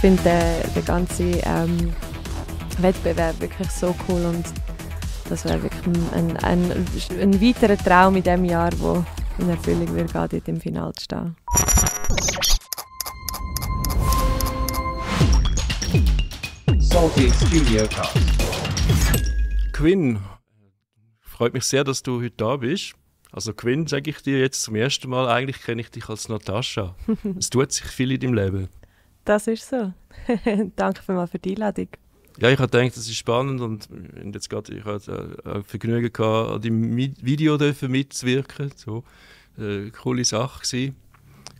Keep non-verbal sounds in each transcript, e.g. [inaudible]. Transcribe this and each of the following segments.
finde den, den ganzen ähm, Wettbewerb wirklich so cool und das wäre wirklich ein, ein, ein, ein, weiterer Traum in diesem Jahr, der in Erfüllung wird, dort im Finale zu stehen. Salty Studio Cast. Quinn, freut mich sehr, dass du heute da bist. Also Quinn, sage ich dir jetzt zum ersten Mal, eigentlich kenne ich dich als Natascha. [laughs] es tut sich viel in deinem Leben. Das ist so. [laughs] Danke vielmals für die Einladung. Ja, ich habe gedacht, das ist spannend und jetzt gerade, ich hatte äh, Vergnügen gehabt, an dem Video mitzuwirken. So, äh, coole Sache gewesen.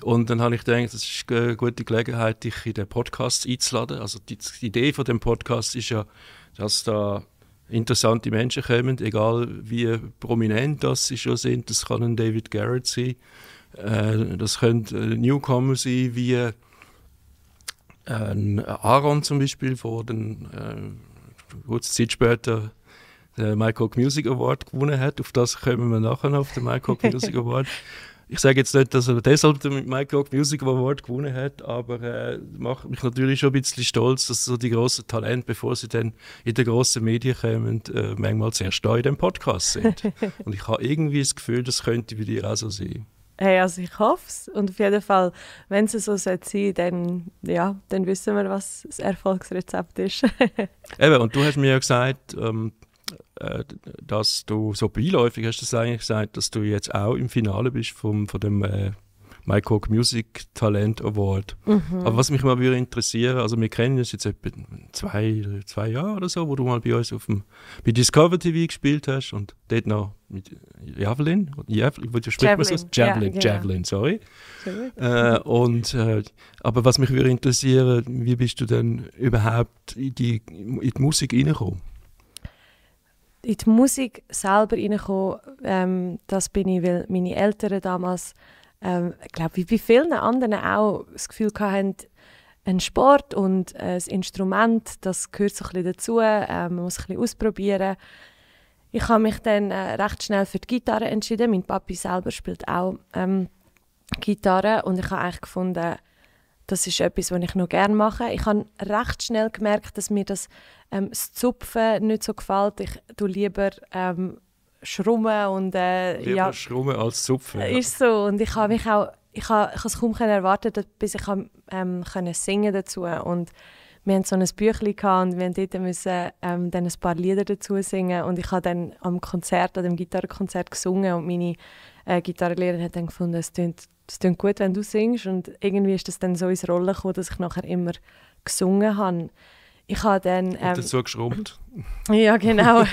Und dann habe ich gedacht, das ist eine gute Gelegenheit, dich in den Podcast einzuladen. Also die, die Idee von dem Podcast ist ja, dass da interessante Menschen kommen, egal wie prominent das sie schon sind. Das kann ein David Garrett sein, äh, das können äh, Newcomer sein, wie äh, Aaron zum Beispiel, der dann äh, kurze Zeit später den Michael Music Award gewonnen hat. Auf das kommen wir nachher noch, auf den Michael Music [laughs] Award. Ich sage jetzt nicht, dass er deshalb den Michael Music Award gewonnen hat, aber äh, macht mich natürlich schon ein bisschen stolz, dass so die grossen Talente, bevor sie dann in den grossen Medien kommen, äh, manchmal zuerst da in dem Podcast sind. [laughs] Und ich habe irgendwie das Gefühl, das könnte bei dir auch so sein. Hey, also ich hoffe es. Und auf jeden Fall, wenn es so sein sollte, dann, ja, dann wissen wir, was das Erfolgsrezept ist. [laughs] Eben, und du hast mir ja gesagt, ähm, äh, dass du so beiläufig hast du eigentlich gesagt, dass du jetzt auch im Finale bist vom, von dem äh, My Coke Music Talent Award. Mhm. Aber was mich mal würde interessieren, also wir kennen uns jetzt etwa zwei, zwei Jahre oder so, wo du mal bei uns auf dem, bei Discover TV gespielt hast und dort noch mit Javelin, Javelin wie spricht man das? Javelin, ja, genau. Javelin, sorry. Äh, und, äh, aber was mich würde interessieren, wie bist du denn überhaupt in die, in die Musik reingekommen? in die Musik selber reingekommen, ähm, das bin ich, weil meine Eltern damals, ähm, ich glaube, wie bei vielen anderen auch das Gefühl hatten, ein Sport und äh, ein Instrument, das gehört so ein bisschen dazu, äh, man muss ein bisschen ausprobieren. Ich habe mich dann äh, recht schnell für die Gitarre entschieden. Mein Papi selber spielt auch ähm, Gitarre und ich habe eigentlich gefunden, das ist etwas, was ich noch gerne mache. Ich habe recht schnell gemerkt, dass mir das, ähm, das Zupfen nicht so gefällt. Ich tue lieber ähm, schrummen und äh, lieber ja, schrummen als zupfen. Ja. Ist so und ich habe mich auch ich habe, es kaum erwartet, bis ich ähm, können singen dazu und wir hatten so ein Büchlein und wir dort müssen, ähm, dann ein paar Lieder dazu singen und ich habe dann am Konzert, an dem Gitarrenkonzert gesungen und meine äh, Gitarrenlehrerin hat dann gefunden, es klingt es klingt gut, wenn du singst. Und irgendwie ist das dann so ins Rollen gekommen, dass ich nachher immer gesungen habe. Ich habe dann... Ähm, Und dazu geschrumpft. [laughs] ja, genau.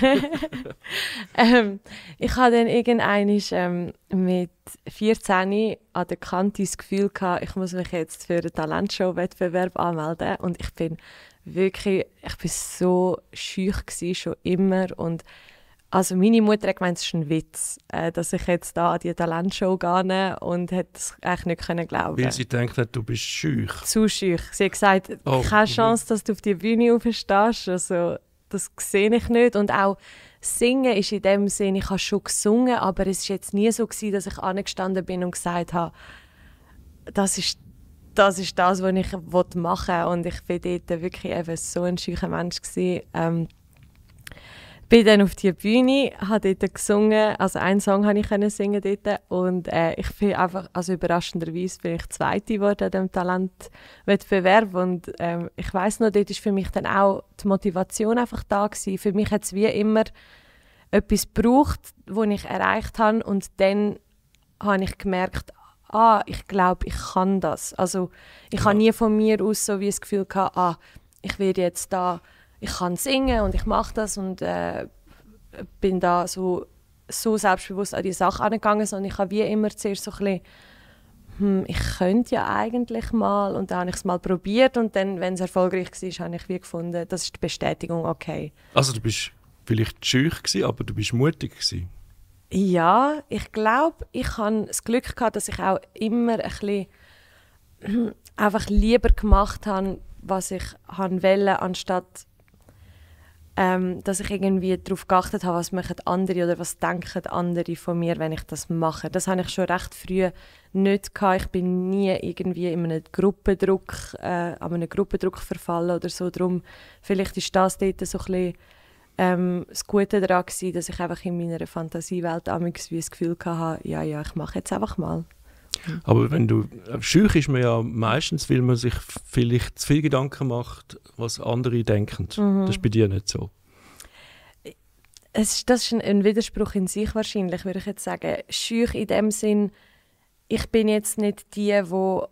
[laughs] [laughs] ähm, ich habe dann irgendwann ähm, mit 14 an der Kante das Gefühl gehabt, ich muss mich jetzt für einen Talentshow-Wettbewerb anmelden. Und ich bin wirklich, ich bin so schüch gewesen, schon immer. Und also meine Mutter hat gemeint, es ist ein Witz, äh, dass ich jetzt da an die Talentshow gehe und hat es eigentlich nicht können glauben. Weil sie denkt hat, du bist schüch. Zu schüch. Sie hat gesagt, oh. keine Chance, dass du auf die Bühne aufstehst. Also das sehe ich nicht. Und auch Singen ist in dem Sinne, ich habe schon gesungen, aber es war jetzt nie so gewesen, dass ich angestanden bin und gesagt habe, das ist das ist das, was ich machen will. Und ich war dort wirklich eben so ein schücher Mensch. Gewesen. Ähm, bin dann auf die Bühne, habe dort gesungen, also einen Song habe ich singen dort und äh, ich bin einfach, also überraschenderweise bin ich Zweite geworden an diesem Talentwettbewerb und ähm, ich weiß noch, dort ist für mich dann auch die Motivation einfach da gewesen. Für mich hat es wie immer etwas gebraucht, das ich erreicht habe und dann habe ich gemerkt, ah, ich glaube, ich kann das. Also ich ja. habe nie von mir aus so wie das Gefühl gehabt, ah, ich werde jetzt da ich kann singen und ich mache das und äh, bin da so, so selbstbewusst an die Sache angegangen, sondern ich habe wie immer zuerst so ein bisschen, hm, ich könnte ja eigentlich mal und dann habe ich es mal probiert und dann, wenn es erfolgreich war, habe ich wie gefunden, das ist die Bestätigung, okay. Also du bist vielleicht schüch gewesen, aber du bist mutig gewesen. Ja, ich glaube, ich habe das Glück gehabt, dass ich auch immer ein bisschen einfach lieber gemacht habe, was ich wollte, anstatt ähm, dass ich irgendwie darauf geachtet habe, was machen andere oder was denken andere von mir, wenn ich das mache. Das habe ich schon recht früh nicht gehabt. Ich bin nie irgendwie in einem Gruppendruck, äh, an einem Gruppendruck verfallen oder so. Darum, vielleicht ist das dort so ein bisschen ähm, das Gute daran gewesen, dass ich einfach in meiner Fantasiewelt das Gefühl hatte, ja, ja, ich mache jetzt einfach mal. Aber wenn du, schüch ist man ja meistens, weil man sich vielleicht zu viel Gedanken macht, was andere denken. Mhm. Das ist bei dir nicht so. Es, das ist ein, ein, Widerspruch in sich wahrscheinlich, würde ich jetzt sagen. Schüch in dem Sinn, ich bin jetzt nicht die, wo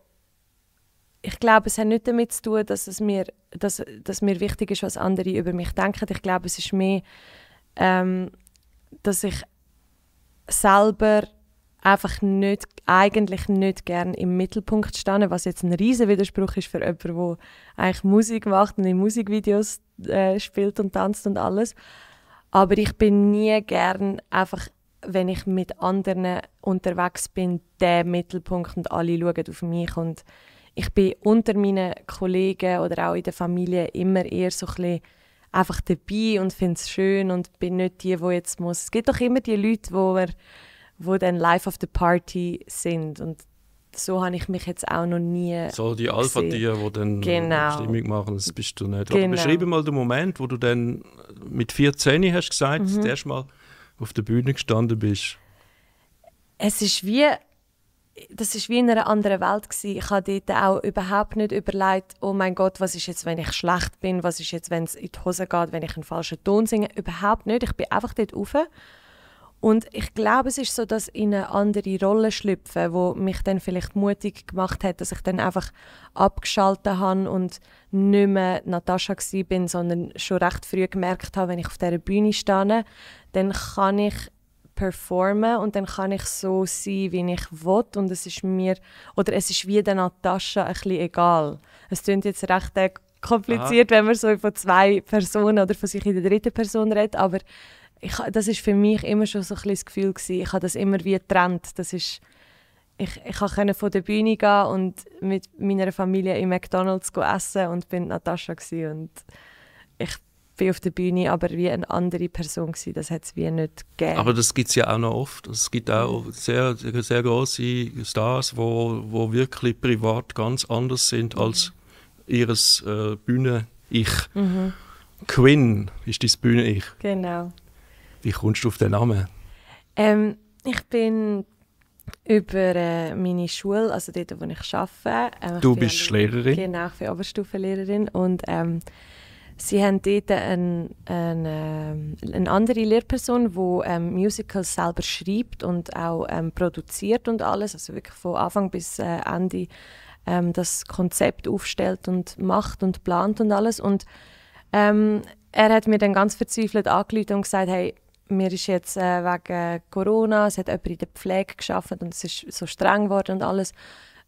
ich glaube, es hat nicht damit zu tun, dass es mir, dass, dass mir wichtig ist, was andere über mich denken. Ich glaube, es ist mehr, ähm, dass ich selber einfach nicht, eigentlich nicht gern im Mittelpunkt stehe, was jetzt ein riesen Widerspruch ist für jemanden, der eigentlich Musik macht und in Musikvideos äh, spielt und tanzt und alles. Aber ich bin nie gern einfach, wenn ich mit anderen unterwegs bin, der Mittelpunkt und alle schauen auf mich und ich bin unter meinen Kollegen oder auch in der Familie immer eher so ein einfach dabei und finde es schön und bin nicht die, die jetzt muss. Es gibt doch immer die Leute, wo wir, wo dann live of the party sind und so habe ich mich jetzt auch noch nie So die Alpha-Tiere, die dann genau. Stimmung machen, das bist du nicht. Genau. Aber beschreibe mal den Moment, wo du dann mit 14 hast gesagt, mhm. das erste Mal auf der Bühne gestanden bist. Es ist wie das ist wie in einer anderen Welt gewesen. Ich habe dort auch überhaupt nicht überlegt, oh mein Gott, was ist jetzt, wenn ich schlecht bin, was ist jetzt, wenn es in die Hose geht, wenn ich einen falschen Ton singe. Überhaupt nicht. Ich bin einfach dort rauf. Und ich glaube, es ist so, dass in eine andere Rolle schlüpfen, wo mich dann vielleicht mutig gemacht hat, dass ich dann einfach abgeschaltet habe und nicht mehr Natascha bin, sondern schon recht früh gemerkt habe, wenn ich auf dieser Bühne stehe, dann kann ich performen und dann kann ich so sein, wie ich will und es ist mir, oder es ist wie der Natascha ein bisschen egal. Es klingt jetzt recht äh, kompliziert, Aha. wenn man so von zwei Personen oder von sich in der dritten Person redet, aber ich, das ist für mich immer schon so ein das Gefühl gewesen. Ich habe das immer wie getrennt. Das ist, ich, ich konnte von der Bühne gehen und mit meiner Familie in McDonalds essen und bin Natascha und ich bin auf der Bühne aber wie eine andere Person gewesen. Das hat es wie nicht gegeben. Aber das gibt es ja auch noch oft. Es gibt auch sehr, sehr große Stars, wo, wo wirklich privat ganz anders sind mhm. als ihres äh, Bühne-Ich. Mhm. Quinn ist dein Bühne-Ich. Genau. Wie kommst du auf den Namen? Ähm, ich bin über äh, meine Schule, also dort, wo ich arbeite. Ähm, du bist Lehrerin? Genau, ich bin Oberstufenlehrerin und ähm, Sie haben dort eine, eine, eine andere Lehrperson, die ähm, Musicals selber schreibt und auch ähm, produziert und alles, also wirklich von Anfang bis äh, Ende ähm, das Konzept aufstellt und macht und plant und alles. Und ähm, er hat mir dann ganz verzweifelt angerufen und gesagt, hey, mir ist jetzt äh, wegen Corona, es hat jemand in der Pflege geschafft und es ist so streng geworden und alles.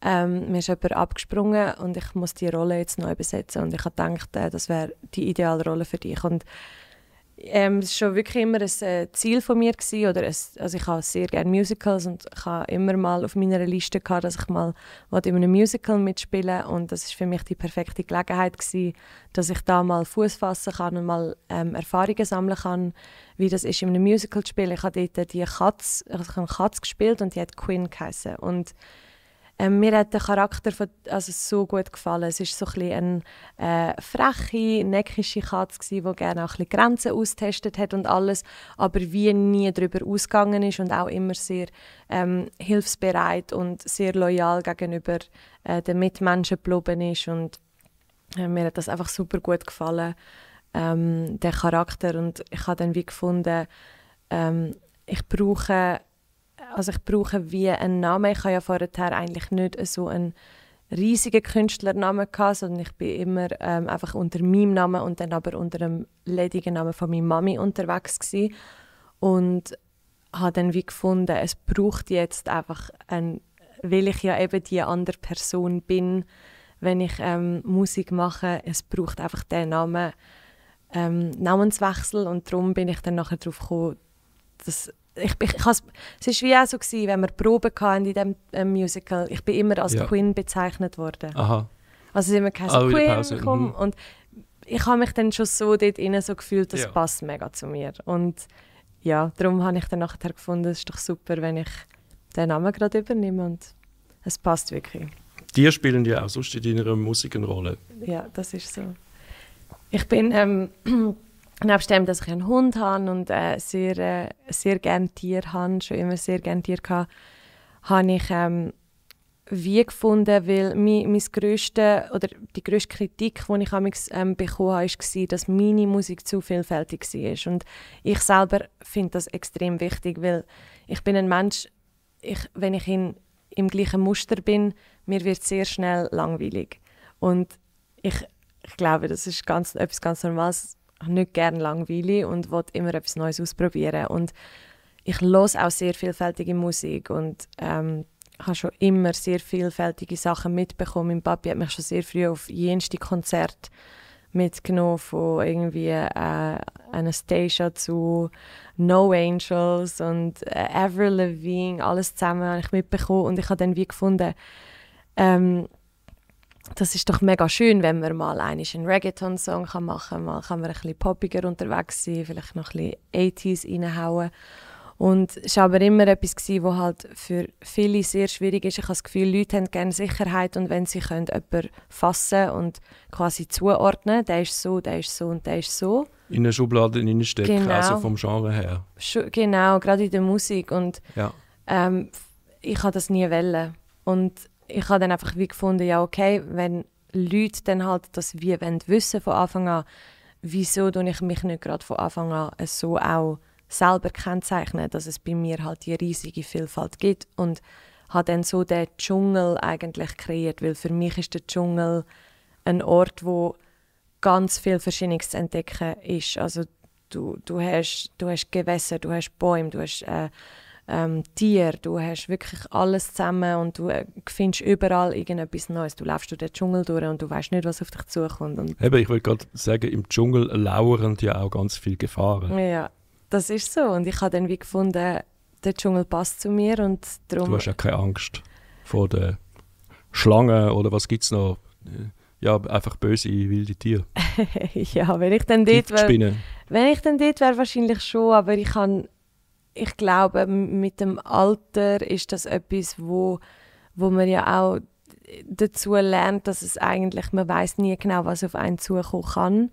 Ähm, mir ist jemand abgesprungen und ich muss die Rolle jetzt neu besetzen und ich habe gedacht, äh, das wäre die ideale Rolle für dich und ähm, es war schon wirklich immer ein äh, Ziel von mir gewesen, oder ein, also ich habe sehr gerne Musicals und ich habe immer mal auf meiner Liste gehabt, dass ich mal in einem Musical mitspielen und das ist für mich die perfekte Gelegenheit gewesen, dass ich da mal Fuß fassen kann und mal ähm, Erfahrungen sammeln kann, wie das ist in einem Musical zu spielen. Ich habe dort die Katz, also ich habe Katz gespielt und die hat Quinn geheißen und ähm, mir hat der Charakter von, also so gut gefallen. Es war so ein eine äh, freche, neckische Katze, die gerne auch ein Grenzen austestet hat und alles, aber wie nie darüber ausgegangen ist und auch immer sehr ähm, hilfsbereit und sehr loyal gegenüber äh, den Mitmenschen geblieben ist. Und äh, mir hat das einfach super gut gefallen, ähm, der Charakter. Und ich habe dann wie gefunden, ähm, ich brauche also ich brauche wie einen Namen. Ich habe ja vorher eigentlich nicht so einen riesigen Künstlernamen gehabt, sondern ich bin immer ähm, einfach unter meinem Namen und dann aber unter dem ledigen Namen von meiner Mami unterwegs gewesen. und habe dann wie gefunden, es braucht jetzt einfach ein, weil ich ja eben die andere Person bin, wenn ich ähm, Musik mache, es braucht einfach den Namen ähm, Namenswechsel und darum bin ich dann nachher darauf gekommen, dass ich, ich, ich es war wie auch so, gewesen, wenn wir Proben hatten in diesem äh, Musical, ich bin immer als ja. Queen bezeichnet worden. Aha. Also immer geheißen, Queen, komm. Mhm. Und ich habe mich dann schon so dort innen so gefühlt, das ja. passt mega zu mir. Und ja, darum habe ich dann nachher gefunden, es ist doch super, wenn ich den Namen gerade übernehme und es passt wirklich. Die spielen ja auch sonst in deiner Musik eine Rolle. Ja, das ist so. Ich bin, ähm, [clears throat] nebst dem, dass ich einen Hund habe und äh, sehr, äh, sehr gerne Tiere habe, schon immer sehr gerne Tiere hatte, habe ich ähm, wie gefunden, weil mein, mein grösste, oder die grösste Kritik, die ich amigs, ähm, bekommen habe, war, dass meine Musik zu vielfältig war. Und ich selber finde das extrem wichtig, weil ich bin ein Mensch, ich, wenn ich in, im gleichen Muster bin, mir wird sehr schnell langweilig. Und ich, ich glaube, das ist ganz, etwas ganz Normales. Habe nicht gerne langweilig und will immer etwas Neues ausprobieren. Und ich höre auch sehr vielfältige Musik und ähm, habe schon immer sehr vielfältige Sachen mitbekommen. Mein Papi hat mich schon sehr früh auf jenste Konzert mitgenommen, von irgendwie äh, Anastasia zu No Angels und äh, Avril Lavigne, alles zusammen habe ich mitbekommen und ich habe dann wie gefunden, ähm, das ist doch mega schön, wenn man mal einen Reggaeton-Song machen kann, mal kann man ein bisschen poppiger unterwegs sein, vielleicht noch ein bisschen 80s reinhauen und es war aber immer etwas, gewesen, was halt für viele sehr schwierig ist. Ich habe das Gefühl, Leute haben gerne Sicherheit und wenn sie können jemanden fassen und quasi zuordnen, der ist so, der ist so und der ist so. In eine Schublade reinstecken, genau. also vom Genre her. Sch genau, gerade in der Musik. Und ja. ähm, ich habe das nie wollen. Und ich habe dann einfach wie gefunden, ja okay, wenn Leute dann halt das wie wollen wissen von Anfang an, wieso tue ich mich nicht gerade von Anfang an so auch selber kennzeichnen, dass es bei mir halt die riesige Vielfalt gibt und habe dann so den Dschungel eigentlich kreiert, weil für mich ist der Dschungel ein Ort, wo ganz viel Verschiedenes zu entdecken ist. Also du, du, hast, du hast Gewässer, du hast Bäume, du hast äh, ähm, Tiere, du hast wirklich alles zusammen und du äh, findest überall irgendetwas Neues. Du läufst durch den Dschungel durch und du weißt nicht, was auf dich zukommt. Und Eben, ich wollte gerade sagen, im Dschungel lauern ja auch ganz viele Gefahren. Ja, das ist so. Und ich habe dann wie gefunden, der Dschungel passt zu mir und darum... Du hast ja keine Angst vor den Schlangen oder was gibt es noch? Ja, einfach böse, wilde Tiere. [laughs] ja, wenn ich dann dort wäre... Wenn ich dann dort wäre, wahrscheinlich schon, aber ich kann... Ich glaube, mit dem Alter ist das etwas, wo, wo man ja auch dazu lernt, dass es eigentlich, man weiß nie genau, was auf einen zukommen kann.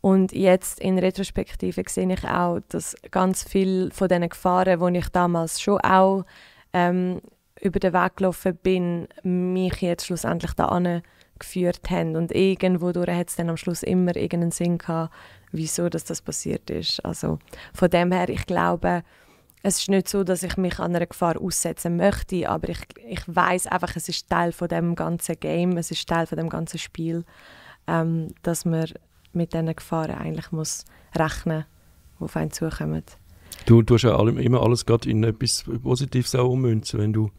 Und jetzt in Retrospektive sehe ich auch, dass ganz viele von diesen Gefahren, die ich damals schon auch ähm, über den Weg gelaufen bin, mich jetzt schlussendlich da geführt haben. Und irgendwo hat es dann am Schluss immer irgendeinen Sinn gehabt, wieso dass das passiert ist. Also von dem her, ich glaube, es ist nicht so, dass ich mich an einer Gefahr aussetzen möchte, aber ich, ich weiß einfach, es ist Teil von dem ganzen Game, es ist Teil von dem ganzen Spiel, ähm, dass man mit diesen Gefahren eigentlich muss rechnen die auf einen zukommen. Du tust ja immer alles in etwas Positives auch ummünzen, wenn du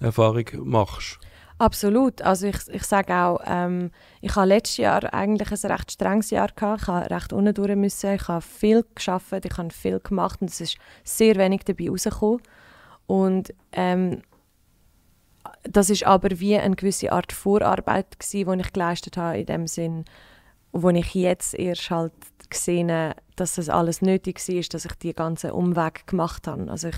Erfahrung machst. Absolut. Also ich, ich sage auch, ähm, ich habe letztes Jahr eigentlich ein recht strenges Jahr gehabt. Ich habe recht unten müssen. Ich habe viel geschafft, ich habe viel gemacht und es ist sehr wenig dabei rausgekommen. Und ähm, das ist aber wie eine gewisse Art Vorarbeit gewesen, die ich geleistet habe in dem Sinn, wo ich jetzt erst halt gesehen dass das alles nötig war, dass ich die ganzen Umweg gemacht habe. Also ich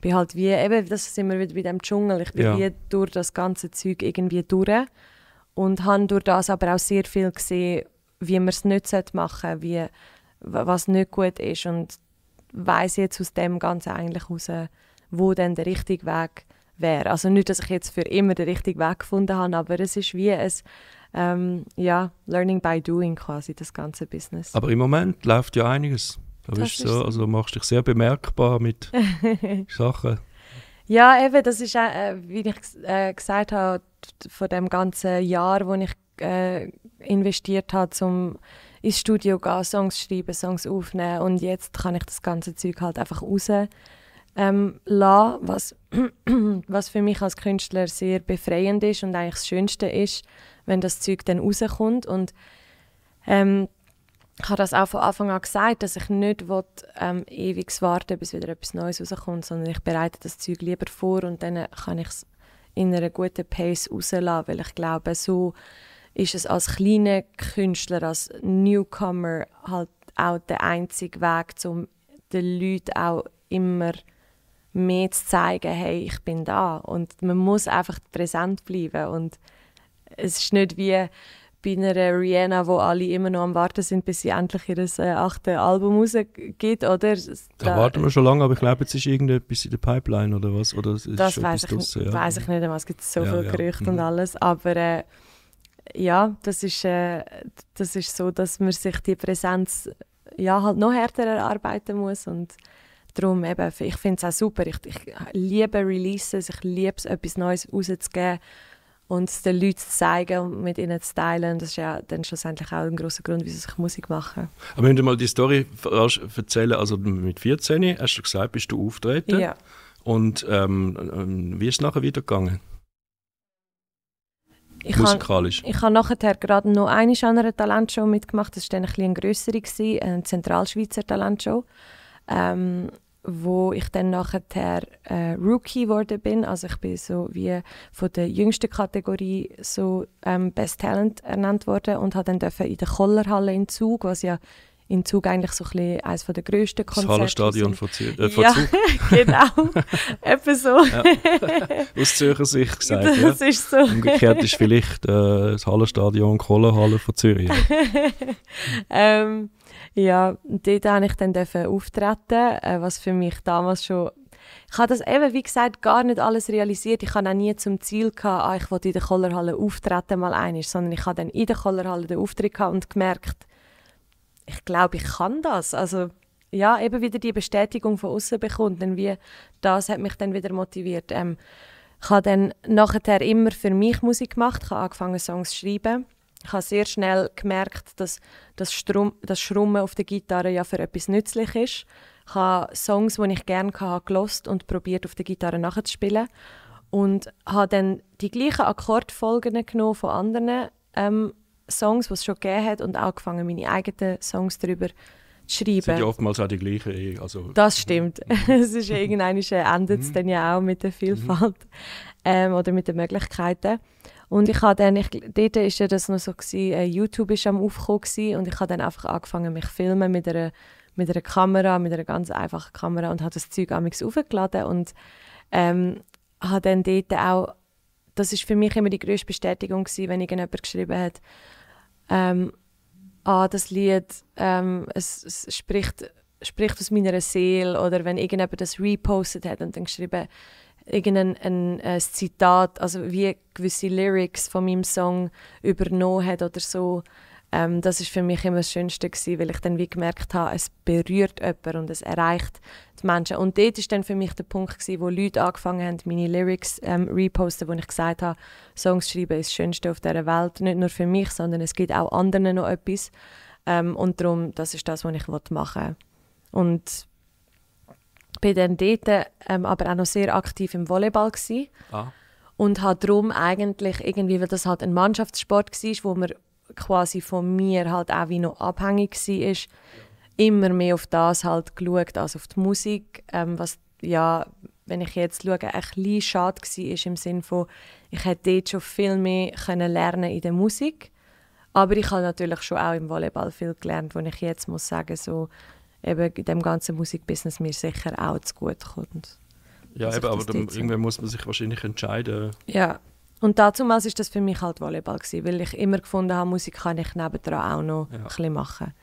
bin halt wie, eben, das sind wir wieder bei dem Dschungel, ich bin ja. wie durch das ganze Zeug irgendwie durch und habe durch das aber auch sehr viel gesehen, wie man es nicht machen sollte, wie, was nicht gut ist und weiß jetzt aus dem Ganzen eigentlich raus, wo denn der richtige Weg wäre. Also nicht, dass ich jetzt für immer den richtigen Weg gefunden habe, aber es ist wie ein ähm, ja, Learning by Doing quasi, das ganze Business. Aber im Moment läuft ja einiges. Da bist so, also du machst dich sehr bemerkbar mit [laughs] Sachen. Ja, eben, das ist, äh, wie ich äh, gesagt habe, von dem ganzen Jahr, wo ich äh, investiert habe, um ins Studio zu gehen, Songs schreiben, Songs aufnehmen und jetzt kann ich das ganze Zeug halt einfach raus ähm, lassen, was, [clears throat] was für mich als Künstler sehr befreiend ist und eigentlich das Schönste ist, wenn das Zeug dann rauskommt. Und ähm, ich habe das auch von Anfang an gesagt, dass ich nicht will, ähm, ewig warten bis wieder etwas Neues rauskommt, sondern ich bereite das Zeug lieber vor und dann kann ich es in einer guten Pace rauslassen, weil ich glaube, so ist es als kleiner Künstler, als Newcomer halt auch der einzige Weg, um den Leuten auch immer mehr zu zeigen, hey, ich bin da. Und man muss einfach präsent bleiben. Und es ist nicht wie bei einer Rihanna, wo alle immer noch am Warten sind, bis sie endlich ihr äh, achtes Album rausgibt, oder? Da, warten wir schon lange, aber ich glaube, es ist irgendetwas in der Pipeline oder was? Oder das weiß ich, draussen, ja. weiss ich nicht, es gibt so ja, viele Gerüchte ja. und mhm. alles, aber äh, ja, das ist, äh, das ist so, dass man sich die Präsenz ja, halt noch härter erarbeiten muss und darum eben, ich finde es auch super, ich, ich liebe Releases, ich liebe es, etwas Neues rauszugeben und es den Leuten zu zeigen und mit ihnen zu teilen. Das ist ja dann schlussendlich auch ein großer Grund, wieso ich Musik mache. Aber wenn du mal die Story erzählen, also mit 14 hast du gesagt, bist du auftreten. Ja. Und ähm, ähm wie ist es nachher weitergegangen? Ich Musikalisch? Habe, ich habe nachher gerade noch eine an einer Talentshow mitgemacht. Das war dann ein eine grössere, eine Zentralschweizer Talentshow. Ähm, wo ich dann nachher äh, Rookie geworden bin. Also ich bin so wie von der jüngsten Kategorie so ähm, Best Talent ernannt worden und habe dann in der Kollerhalle in Zug, was ja in Zug eigentlich so ein eines der grössten Konzerte. Das Hallenstadion von, Zür äh, von ja, Zug. [laughs] genau. [laughs] Etwa so. Ja. Aus Zürcher Sicht gesagt. [laughs] Das ja. ist so. Umgekehrt ist vielleicht äh, das Hallenstadion Kohlehalle von Zürich. ähm, ja, dort durfte ich dann auftreten, äh, was für mich damals schon ich habe das eben, wie gesagt, gar nicht alles realisiert. Ich hatte auch nie zum Ziel, gehabt, ah, ich wollte in der Kollerhalle auftreten, mal einig, sondern ich habe dann in der Kollerhalle den Auftritt und gemerkt, ich glaube, ich kann das. Also ja, eben wieder die Bestätigung von außen bekommen. Denn wie das hat mich dann wieder motiviert. Ähm, ich habe dann nachher immer für mich Musik gemacht. Ich habe angefangen Songs zu schreiben. Ich habe sehr schnell gemerkt, dass das, Strum, das Schrummen auf der Gitarre ja für etwas nützlich ist. Ich habe Songs, die ich gerne hatte, gelost und probiert auf der Gitarre nachzuspielen und habe dann die gleichen Akkordfolgen genommen von anderen ähm, Songs, die es schon gegeben hat und angefangen, meine eigenen Songs darüber zu schreiben. Sind ja oftmals auch die gleichen. Eh, also, das stimmt. [laughs] es ist irgendwann endet es mhm. dann ja auch mit der Vielfalt ähm, oder mit den Möglichkeiten. Und ich habe dann, ich, dort war ja das noch so, gewesen, äh, YouTube war am Aufkommen und ich habe dann einfach angefangen, mich zu filmen mit einer, mit einer Kamera, mit einer ganz einfachen Kamera und habe das Zeug amigs aufgeladen und ähm, habe dann dort auch, das ist für mich immer die größte Bestätigung gewesen, wenn irgendjemand geschrieben hat, ähm, ah, das Lied, ähm, es, es, spricht, spricht aus meiner Seele oder wenn irgendjemand das repostet hat und dann geschrieben, irgendein ein, ein Zitat, also wie gewisse Lyrics von meinem Song übernommen hat oder so. Ähm, das ist für mich immer das Schönste gewesen, weil ich dann wie gemerkt habe, es berührt jemanden und es erreicht die Menschen. Und dort ist dann für mich der Punkt gewesen, wo Leute angefangen haben, meine Lyrics ähm, reposten, wo ich gesagt habe, Songs schreiben ist das Schönste auf dieser Welt, nicht nur für mich, sondern es gibt auch anderen noch etwas. Ähm, und darum, das ist das, was ich machen will. Und bin dann dort ähm, aber auch noch sehr aktiv im Volleyball gewesen. Ah. Und habe darum eigentlich irgendwie, weil das halt ein Mannschaftssport war, wo man quasi von mir halt auch wie noch abhängig war, immer mehr auf das halt geschaut als auf die Musik, ähm, was ja, wenn ich jetzt schaue, ein bisschen schade war im Sinne von, ich hätte dort schon viel mehr können lernen in der Musik, aber ich habe natürlich schon auch im Volleyball viel gelernt, wo ich jetzt muss sagen, so eben in dem ganzen Musikbusiness mir sicher auch zu gut kommt. Ja, eben, aber dann, irgendwann muss man sich wahrscheinlich entscheiden. Ja, und damals war das für mich halt Volleyball, gewesen, weil ich immer gefunden habe, Musik kann ich nebendran auch noch ja. ein bisschen machen.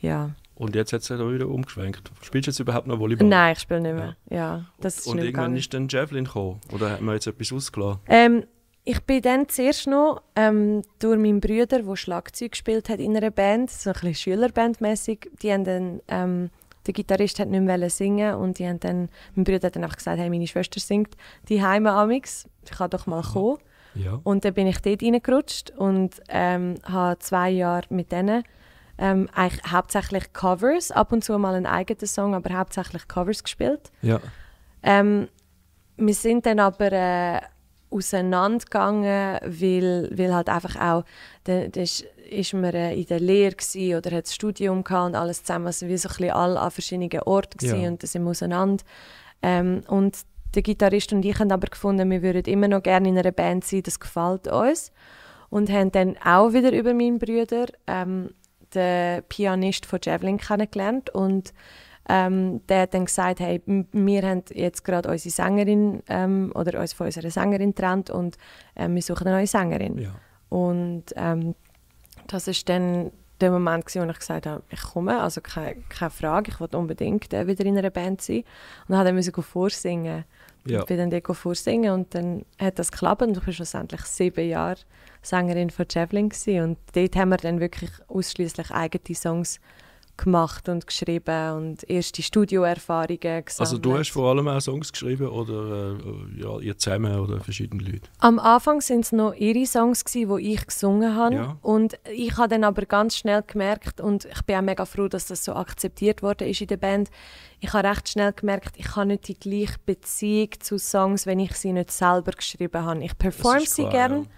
Ja. Und jetzt hat es ja wieder umgeschwenkt. Spielst du jetzt überhaupt noch Volleyball? Nein, ich spiele nicht mehr. Ja. ja das ist Und irgendwann ist dann Javelin gekommen? Oder hat man jetzt etwas ausgelassen? Ähm, ich bin dann zuerst noch ähm, durch meinen Bruder, der Schlagzeug gespielt hat in einer Band, so ein bisschen Schülerbandmäßig, die haben dann, ähm, der Gitarrist hat nicht mehr singen und die haben dann, mein Bruder hat dann einfach gesagt, hey, meine Schwester singt die Heime amix, ich kann doch mal kommen. Ja. Und dann bin ich dort reingerutscht und ähm, habe zwei Jahre mit denen ähm, eigentlich hauptsächlich Covers, ab und zu mal einen eigenen Song, aber hauptsächlich Covers gespielt. Ja. Ähm, wir sind dann aber äh, auseinandergegangen, weil, weil halt einfach auch, da, da ist, ist man äh, in der Lehre oder hat das Studium gehabt und alles zusammen, also wie so ein bisschen alle an verschiedenen Orten ja. und da sind wir auseinander. Ähm, und der Gitarrist und ich haben aber gefunden, wir würden immer noch gerne in einer Band sein, das gefällt uns. und haben dann auch wieder über meinen Bruder ähm, den Pianist von Javelin kennengelernt und ähm, der hat dann gesagt, hey, wir haben jetzt gerade unsere Sängerin ähm, oder uns von unserer Sängerin getrennt und äh, wir suchen eine neue Sängerin. Ja. Und ähm, das ist dann der Moment, gewesen, wo ich gesagt habe, ich komme, also keine, keine Frage, ich wollte unbedingt äh, wieder in einer Band sein. Und dann musste ich vorsingen. Ja. Ich bin dann dort vorsingen und dann hat das geklappt und ich war schlussendlich sieben Jahre Sängerin von Javelin gewesen. und dort haben wir dann wirklich ausschließlich eigene Songs gemacht und geschrieben und erste Studioerfahrungen gesammelt. Also du hast vor allem auch Songs geschrieben oder äh, ja, ihr zusammen oder verschiedene Leute? Am Anfang sind es noch ihre Songs gewesen, die ich gesungen habe Ja. und ich habe dann aber ganz schnell gemerkt und ich bin auch mega froh, dass das so akzeptiert worden ist in der Band. Ich habe recht schnell gemerkt, ich habe nicht die gleiche Beziehung zu Songs, wenn ich sie nicht selber geschrieben habe. Ich performe sie klar, gern, ja.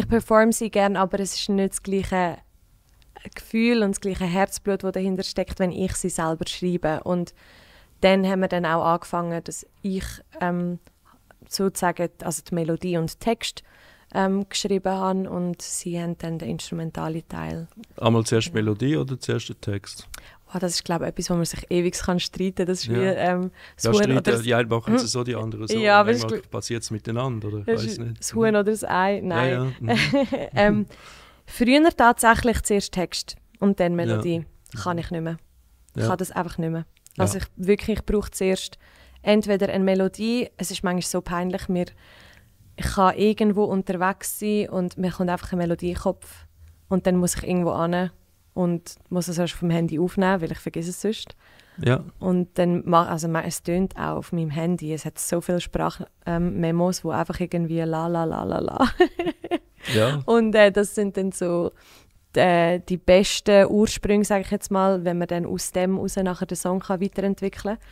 ich performe sie gern, aber es ist nicht das gleiche Gefühl und das gleiche Herzblut, das dahinter steckt, wenn ich sie selber schreibe. Und dann haben wir dann auch angefangen, dass ich ähm, sozusagen also die Melodie und Text ähm, geschrieben habe und sie haben dann den instrumentalen Teil. Einmal zuerst Melodie oder zuerst der Text? Oh, das ist glaube ich etwas, wo man sich ewig kann streiten kann. Das ist Ja. wie ähm, das Ja, Huhn streiten, oder das, die einen machen es so, die anderen so. Ja, aber passiert es miteinander, oder? Ich das weiß nicht. das Huhn oder das Ei. Nein. Ja, ja. Mhm. [laughs] ähm, früher tatsächlich zuerst Text und dann Melodie. Kann ich nicht mehr. Ich Ja. kann das einfach nicht mehr. Also Ja. ich wirklich ich brauche zuerst entweder eine Melodie, es ist manchmal so peinlich, mir, ich kann irgendwo unterwegs sein und mir kommt einfach eine Melodie in den Kopf und dann muss ich irgendwo an und muss es erst vom Handy aufnehmen, weil ich vergesse es sonst. Ja. Und dann mach, also es tönt auch auf meinem Handy. Es hat so viele Sprachmemos, ähm, wo einfach irgendwie la la la la la. [laughs] ja. Und äh, das sind dann so äh, die besten Ursprünge, sage ich jetzt mal, wenn man dann aus dem raus nachher den Song kann weiterentwickeln kann.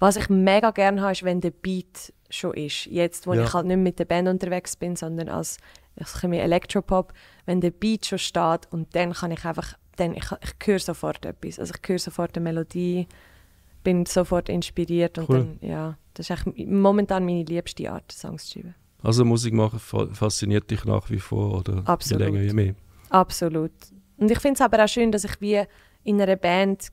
Was ich mega gerne habe, ist, wenn der Beat schon ist. Jetzt, wo Ja. ich halt nicht mit der Band unterwegs bin, sondern als ich Elektropop, wenn der Beat schon steht und dann kann ich einfach, dann, ich, ich höre sofort etwas. Also ich höre sofort eine Melodie, bin sofort inspiriert und Cool. dann, ja, das ist echt momentan meine liebste Art, Songs zu schreiben. Also Musik machen fa- fasziniert dich nach wie vor, oder? Absolut. Je länger, je mehr. Absolut. Und ich finde es aber auch schön, dass ich wie in einer Band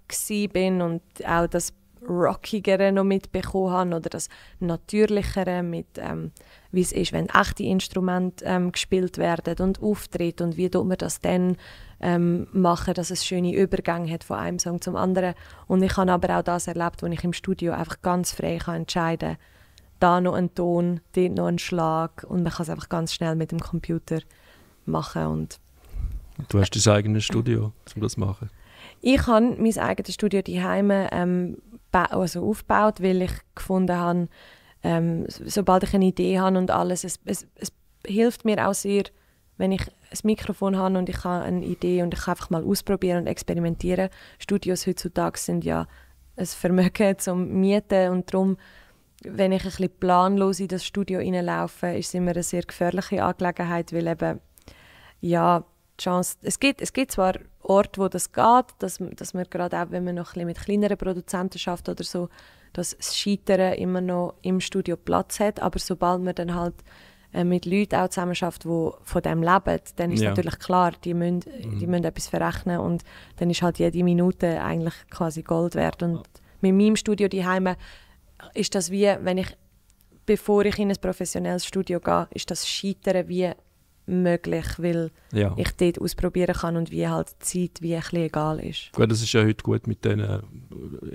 bin und auch das Rockigere noch mitbekommen habe oder das Natürlichere mit, ähm, wie es ist, wenn echte Instrumente ähm, gespielt werden und auftritt und wie tut man das dann ähm, machen, dass es schöne Übergänge hat von einem Song zum anderen. Und ich habe aber auch das erlebt, wo ich im Studio einfach ganz frei kann entscheiden kann, da noch ein Ton, dort noch ein Schlag und man kann es einfach ganz schnell mit dem Computer machen und Du hast dein eigenes Studio, um das zu machen. Ich habe mein eigenes Studio daheim ähm, also aufgebaut, weil ich gefunden habe, ähm, so- sobald ich eine Idee habe und alles, es, es, es hilft mir auch sehr, wenn ich ein Mikrofon habe und ich habe eine Idee und ich kann einfach mal ausprobieren und experimentieren. Studios heutzutage sind ja ein Vermögen zum Mieten und darum, wenn ich ein bisschen planlos in das Studio reinlaufe, ist es immer eine sehr gefährliche Angelegenheit, weil eben ja, die Chance, es gibt, es gibt zwar Orte, wo das geht, dass, dass man gerade auch, wenn man noch ein bisschen mit kleineren Produzenten schafft oder so, dass das Scheitern immer noch im Studio Platz hat, aber sobald man dann halt äh, mit Leuten auch zusammen schafft, die von dem leben, dann ist Ja. natürlich klar, die müssen, die müssen etwas verrechnen und dann ist halt jede Minute eigentlich quasi Gold wert und mit meinem Studio daheim ist das wie, wenn ich, bevor ich in ein professionelles Studio gehe, ist das Scheitern wie möglich, weil Ja. ich dort ausprobieren kann und wie halt die Zeit wie ein bisschen egal ist. Gut, das ist ja heute gut mit den äh,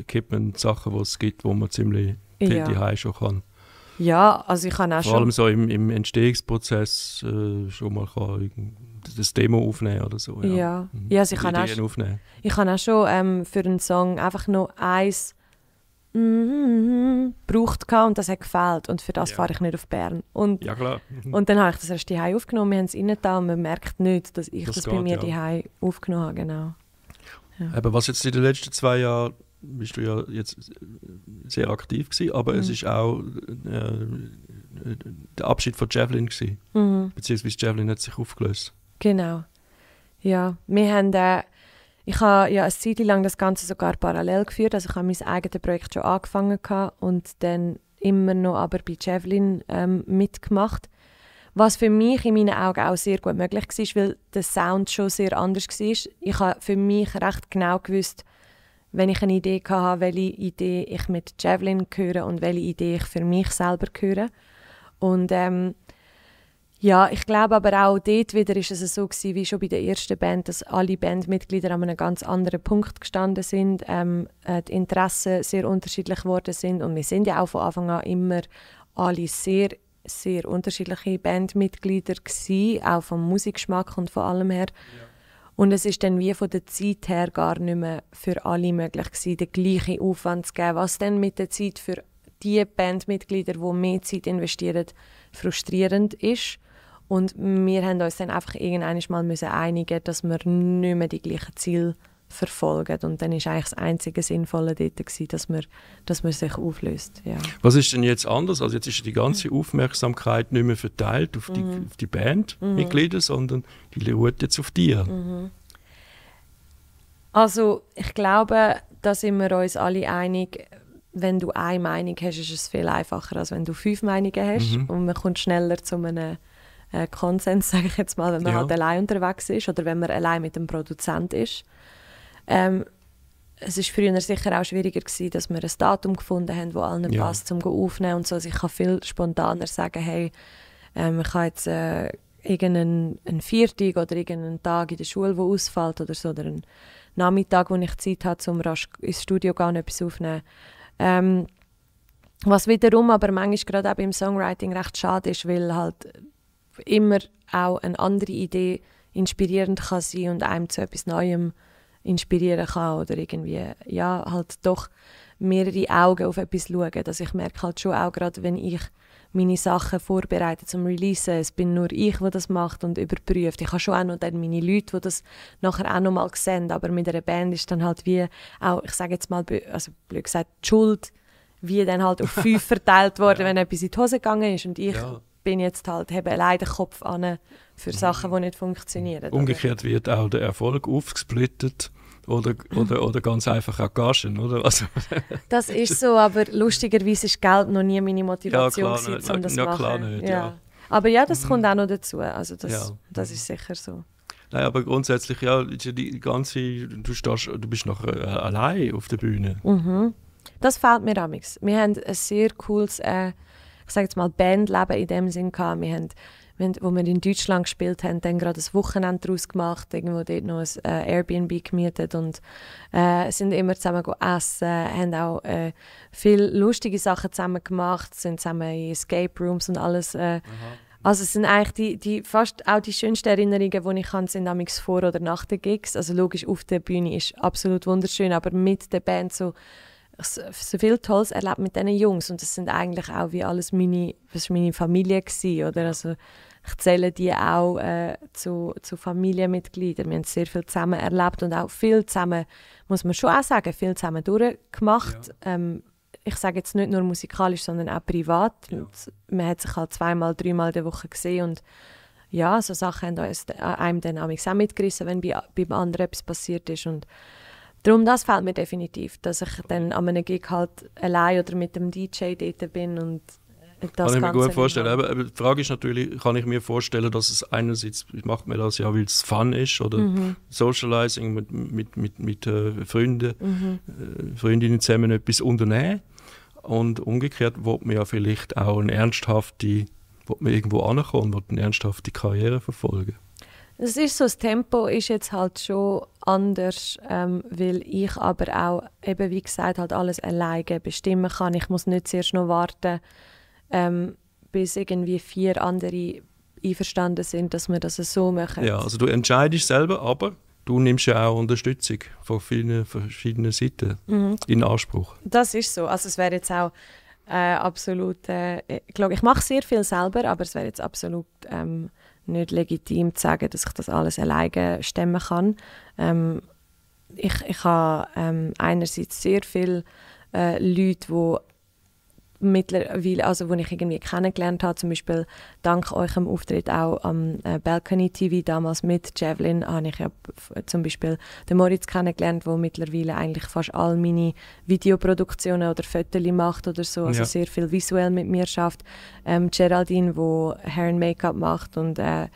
Equipment-Sachen, die es gibt, wo man ziemlich Ja. daheim schon kann. Ja, also ich kann auch Vor allem schon... so im, im Entstehungsprozess äh, schon mal kann das Demo aufnehmen oder so. Ja, Ja, Mhm. ja also ich kann auch, ich kann auch schon ähm, für einen Song einfach noch eins gebraucht gehabt und das hat gefällt und für das Ja. fahre ich nicht auf Bern. Und, Ja, klar. und dann habe ich das erst daheim aufgenommen, wir haben es da und man merkt nicht, dass ich Das das, bei geht, mir ja. daheim aufgenommen habe, genau. Aber was jetzt in den letzten zwei Jahren bist du ja jetzt sehr aktiv gewesen, aber es Mhm. ist auch äh, der Abschied von Javelin gewesen, Mhm. beziehungsweise Javelin hat sich aufgelöst. Genau. Ja, wir haben äh, ich habe ja eine Zeit lang das Ganze sogar parallel geführt, also ich habe mein eigenes Projekt schon angefangen gehabt und dann immer noch aber bei Javelin ähm, mitgemacht. Was für mich in meinen Augen auch sehr gut möglich war, weil der Sound schon sehr anders war. Ich habe für mich recht genau gewusst, wenn ich eine Idee hatte, welche Idee ich mit Javelin höre und welche Idee ich für mich selber höre. Und ähm, ja, ich glaube aber auch dort wieder ist es so gewesen, wie schon bei der ersten Band, dass alle Bandmitglieder an einem ganz anderen Punkt gestanden sind, ähm, äh, die Interessen sehr unterschiedlich geworden sind und wir sind ja auch von Anfang an immer alle sehr, sehr unterschiedliche Bandmitglieder gewesen, auch vom Musikgeschmack und von allem her. Ja. Und es ist dann wie von der Zeit her gar nicht mehr für alle möglich gewesen, den gleichen Aufwand zu geben, was dann mit der Zeit für die Bandmitglieder, die mehr Zeit investieren, frustrierend ist. Und wir haben uns dann einfach irgendwann mal müssen einigen, dass wir nicht mehr die gleichen Ziele verfolgen. Und dann ist eigentlich das einzige Sinnvolle dort, gewesen, dass, man, dass man sich auflöst. Ja. Was ist denn jetzt anders? Also jetzt ist die ganze Aufmerksamkeit nicht mehr verteilt auf die, mhm. auf die Bandmitglieder, mhm. sondern die ruht jetzt auf dir. Mhm. Also ich glaube, da sind wir uns alle einig, wenn du eine Meinung hast, ist es viel einfacher, als wenn du fünf Meinungen hast. Mhm. Und man kommt schneller zu einem äh, Konsens, [laughs] sage ich jetzt mal, wenn man ja. halt allein unterwegs ist oder wenn man allein mit dem Produzent ist. Ähm, es war früher sicher auch schwieriger gewesen, dass wir ein Datum gefunden haben, das allen ja. passt, um aufzunehmen und so. Also ich kann viel spontaner sagen, hey, ähm, ich habe jetzt äh, irgendeinen einen Viertag oder irgendeinen Tag in der Schule, wo ausfällt oder so, oder einen Nachmittag, wo ich Zeit habe, um rasch ins Studio gehen und etwas aufzunehmen. Ähm, was wiederum aber manchmal gerade auch beim Songwriting recht schade ist, weil halt immer auch eine andere Idee inspirierend kann sein und einem zu etwas Neuem inspirieren kann oder irgendwie, ja, halt doch mehrere Augen auf etwas schauen. Also ich merke halt schon auch gerade, wenn ich meine Sachen vorbereite zum Releasen, es bin nur ich, der das macht und überprüft. Ich habe schon auch noch dann meine Leute, die das nachher auch noch mal sehen, aber mit einer Band ist dann halt wie auch, ich sage jetzt mal, also blöd gesagt, die Schuld wie dann halt auf [laughs] fünf verteilt worden, ja. wenn etwas in die Hose gegangen ist und ich ja bin jetzt halt, habe allein den Kopf an für Sachen, die nicht funktionieren. Umgekehrt wird auch der Erfolg aufgesplittet oder, oder, [laughs] oder ganz einfach auch Gagen, oder? [laughs] Also, das ist so, aber lustigerweise ist Geld noch nie meine Motivation, ja, klar, gewesen, um das zu ja, machen. Klar nicht, ja. ja. Aber ja, das kommt auch noch dazu, also das, ja. das ist sicher so. Nein, aber grundsätzlich, ja, die ganze, du, stehst, du bist noch äh, allein auf der Bühne. Mhm. Das fehlt mir amigs. Wir haben ein sehr cooles äh, ich sage jetzt mal, Bandleben in dem Sinn gehabt. Wir haben, wo wir in Deutschland gespielt haben, dann gerade ein Wochenende daraus gemacht, irgendwo dort noch ein äh, Airbnb gemietet und äh, sind immer zusammen essen, haben auch äh, viele lustige Sachen zusammen gemacht, sind zusammen in Escape Rooms und alles. Äh, also es sind eigentlich die, die, fast auch die schönsten Erinnerungen, die ich habe, sind damals vor oder nach den Gigs. Also logisch, auf der Bühne ist absolut wunderschön, aber mit der Band so so viel Tolles erlebt mit diesen Jungs und das sind eigentlich auch wie alles meine, was meine Familie gewesen, oder? Also ich zähle die auch äh, zu, zu Familienmitgliedern. Wir haben sehr viel zusammen erlebt und auch viel zusammen, muss man schon auch sagen, viel zusammen durchgemacht. Ja. Ähm, ich sage jetzt nicht nur musikalisch, sondern auch privat. Ja. man hat sich halt zweimal, dreimal in der Woche gesehen und ja, so Sachen haben äh, einem dann auch mitgerissen, wenn bei, beim anderen etwas passiert ist und Darum, das fällt mir definitiv, dass ich dann an einem Gig halt allein oder mit dem DJ dort bin und das kann ich mir gut vorstellen. Aber, aber, die Frage ist natürlich, kann ich mir vorstellen, dass es einerseits, macht man das ja, weil es Fun ist oder mhm. Socializing mit, mit, mit, mit äh, Freunden, mhm. äh, Freundinnen zusammen etwas unternehmen. Und umgekehrt wird man ja vielleicht auch eine ernsthafte, wird man irgendwo ankommen und eine ernsthafte Karriere verfolgen. Es ist so, das Tempo ist jetzt halt schon anders, ähm, weil ich aber auch, eben wie gesagt, halt alles alleine bestimmen kann. Ich muss nicht zuerst noch warten, ähm, bis irgendwie vier andere einverstanden sind, dass wir das so machen. Ja, also du entscheidest selber, aber du nimmst ja auch Unterstützung von vielen verschiedenen Seiten mhm. in Anspruch. Das ist so. Also es wäre jetzt auch äh, absolut, äh, ich glaube, ich mache sehr viel selber, aber es wäre jetzt absolut ähm, nicht legitim zu sagen, dass ich das alles alleine stemmen kann. Ähm, ich, ich habe ähm, einerseits sehr viele äh, Leute, die mittlerweile, also wo ich irgendwie kennengelernt habe, zum Beispiel dank eurem Auftritt auch am äh, Balcony TV damals mit Javelin, habe ich ja zum Beispiel den Moritz kennengelernt, der mittlerweile eigentlich fast all meine Videoproduktionen oder Fotos macht oder so, also ja. sehr viel visuell mit mir schafft. Ähm, Geraldine, wo Hair and Make-up macht und äh,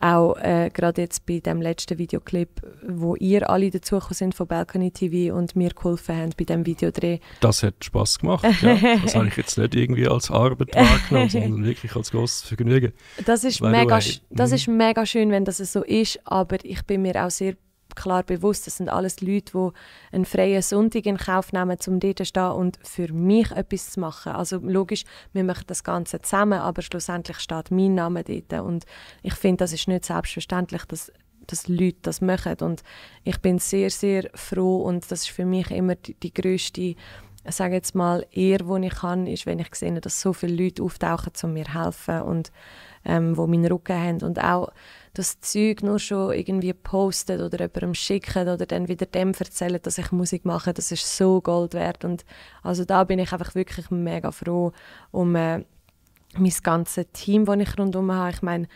auch äh, gerade jetzt bei dem letzten Videoclip, wo ihr alle dazugekommen sind von Balcony TV und mir geholfen habt bei dem Videodreh. Das hat Spaß gemacht. Ja. [laughs] Das habe ich jetzt nicht irgendwie als Arbeit wahrgenommen, sondern wirklich als großes Vergnügen. Das ist, mega, das ist mega schön, wenn das so ist, aber ich bin mir auch sehr klar bewusst, das sind alles Leute, die einen freien Sonntag in Kauf nehmen, um dort zu stehen und für mich etwas zu machen. Also logisch, wir machen das Ganze zusammen, aber schlussendlich steht mein Name dort. Und ich finde, das ist nicht selbstverständlich, dass dass Leute das machen. Und ich bin sehr, sehr froh und das ist für mich immer die, die grösste sage jetzt mal, eher, die ich kann, ist, wenn ich sehe, dass so viele Leute auftauchen, um mir zu helfen und ähm, wo meinen Rücken haben. Und auch das Zeug nur schon irgendwie postet oder jemandem schicken oder dann wieder dem erzählen, dass ich Musik mache, das ist so Gold wert und also da bin ich einfach wirklich mega froh um äh, mein ganzes Team, das ich rundherum habe. Ich meine,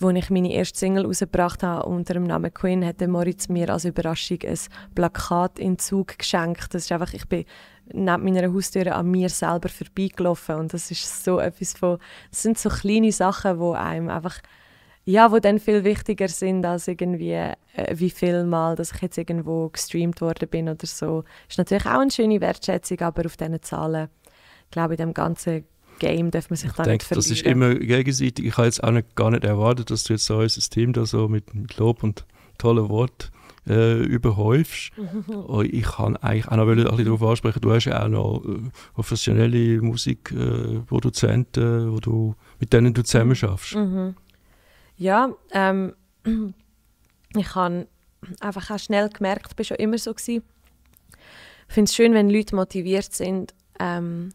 als ich meine erste Single rausgebracht habe unter dem Namen Queen, hat Moritz mir als Überraschung ein Plakat in Zug geschenkt. Das ist einfach, ich bin neben meiner Haustür an mir selber vorbeigelaufen und das ist so etwas von, das sind so kleine Sachen, wo einem einfach ja, wo dann viel wichtiger sind als irgendwie, äh, wie viel Mal, dass ich jetzt irgendwo gestreamt worden bin oder so. Ist natürlich auch eine schöne Wertschätzung, aber auf diesen Zahlen, glaube ich, in dem ganzen Game darf man sich ich da denke, nicht verlieren. Das ist immer gegenseitig. Ich habe jetzt auch nicht, gar nicht erwartet, dass du jetzt so unser Team da so mit, mit Lob und tollen Worten äh, überhäufst. [laughs] ich kann eigentlich auch noch ein bisschen darauf ansprechen, du hast ja auch noch äh, professionelle Musikproduzenten, äh, mit denen du zusammen schaffst. Mhm. Ja, ähm, [clears throat] ich habe einfach auch schnell gemerkt, ich war schon immer so. Gewesen. Ich finde es schön, wenn Leute motiviert sind, ähm,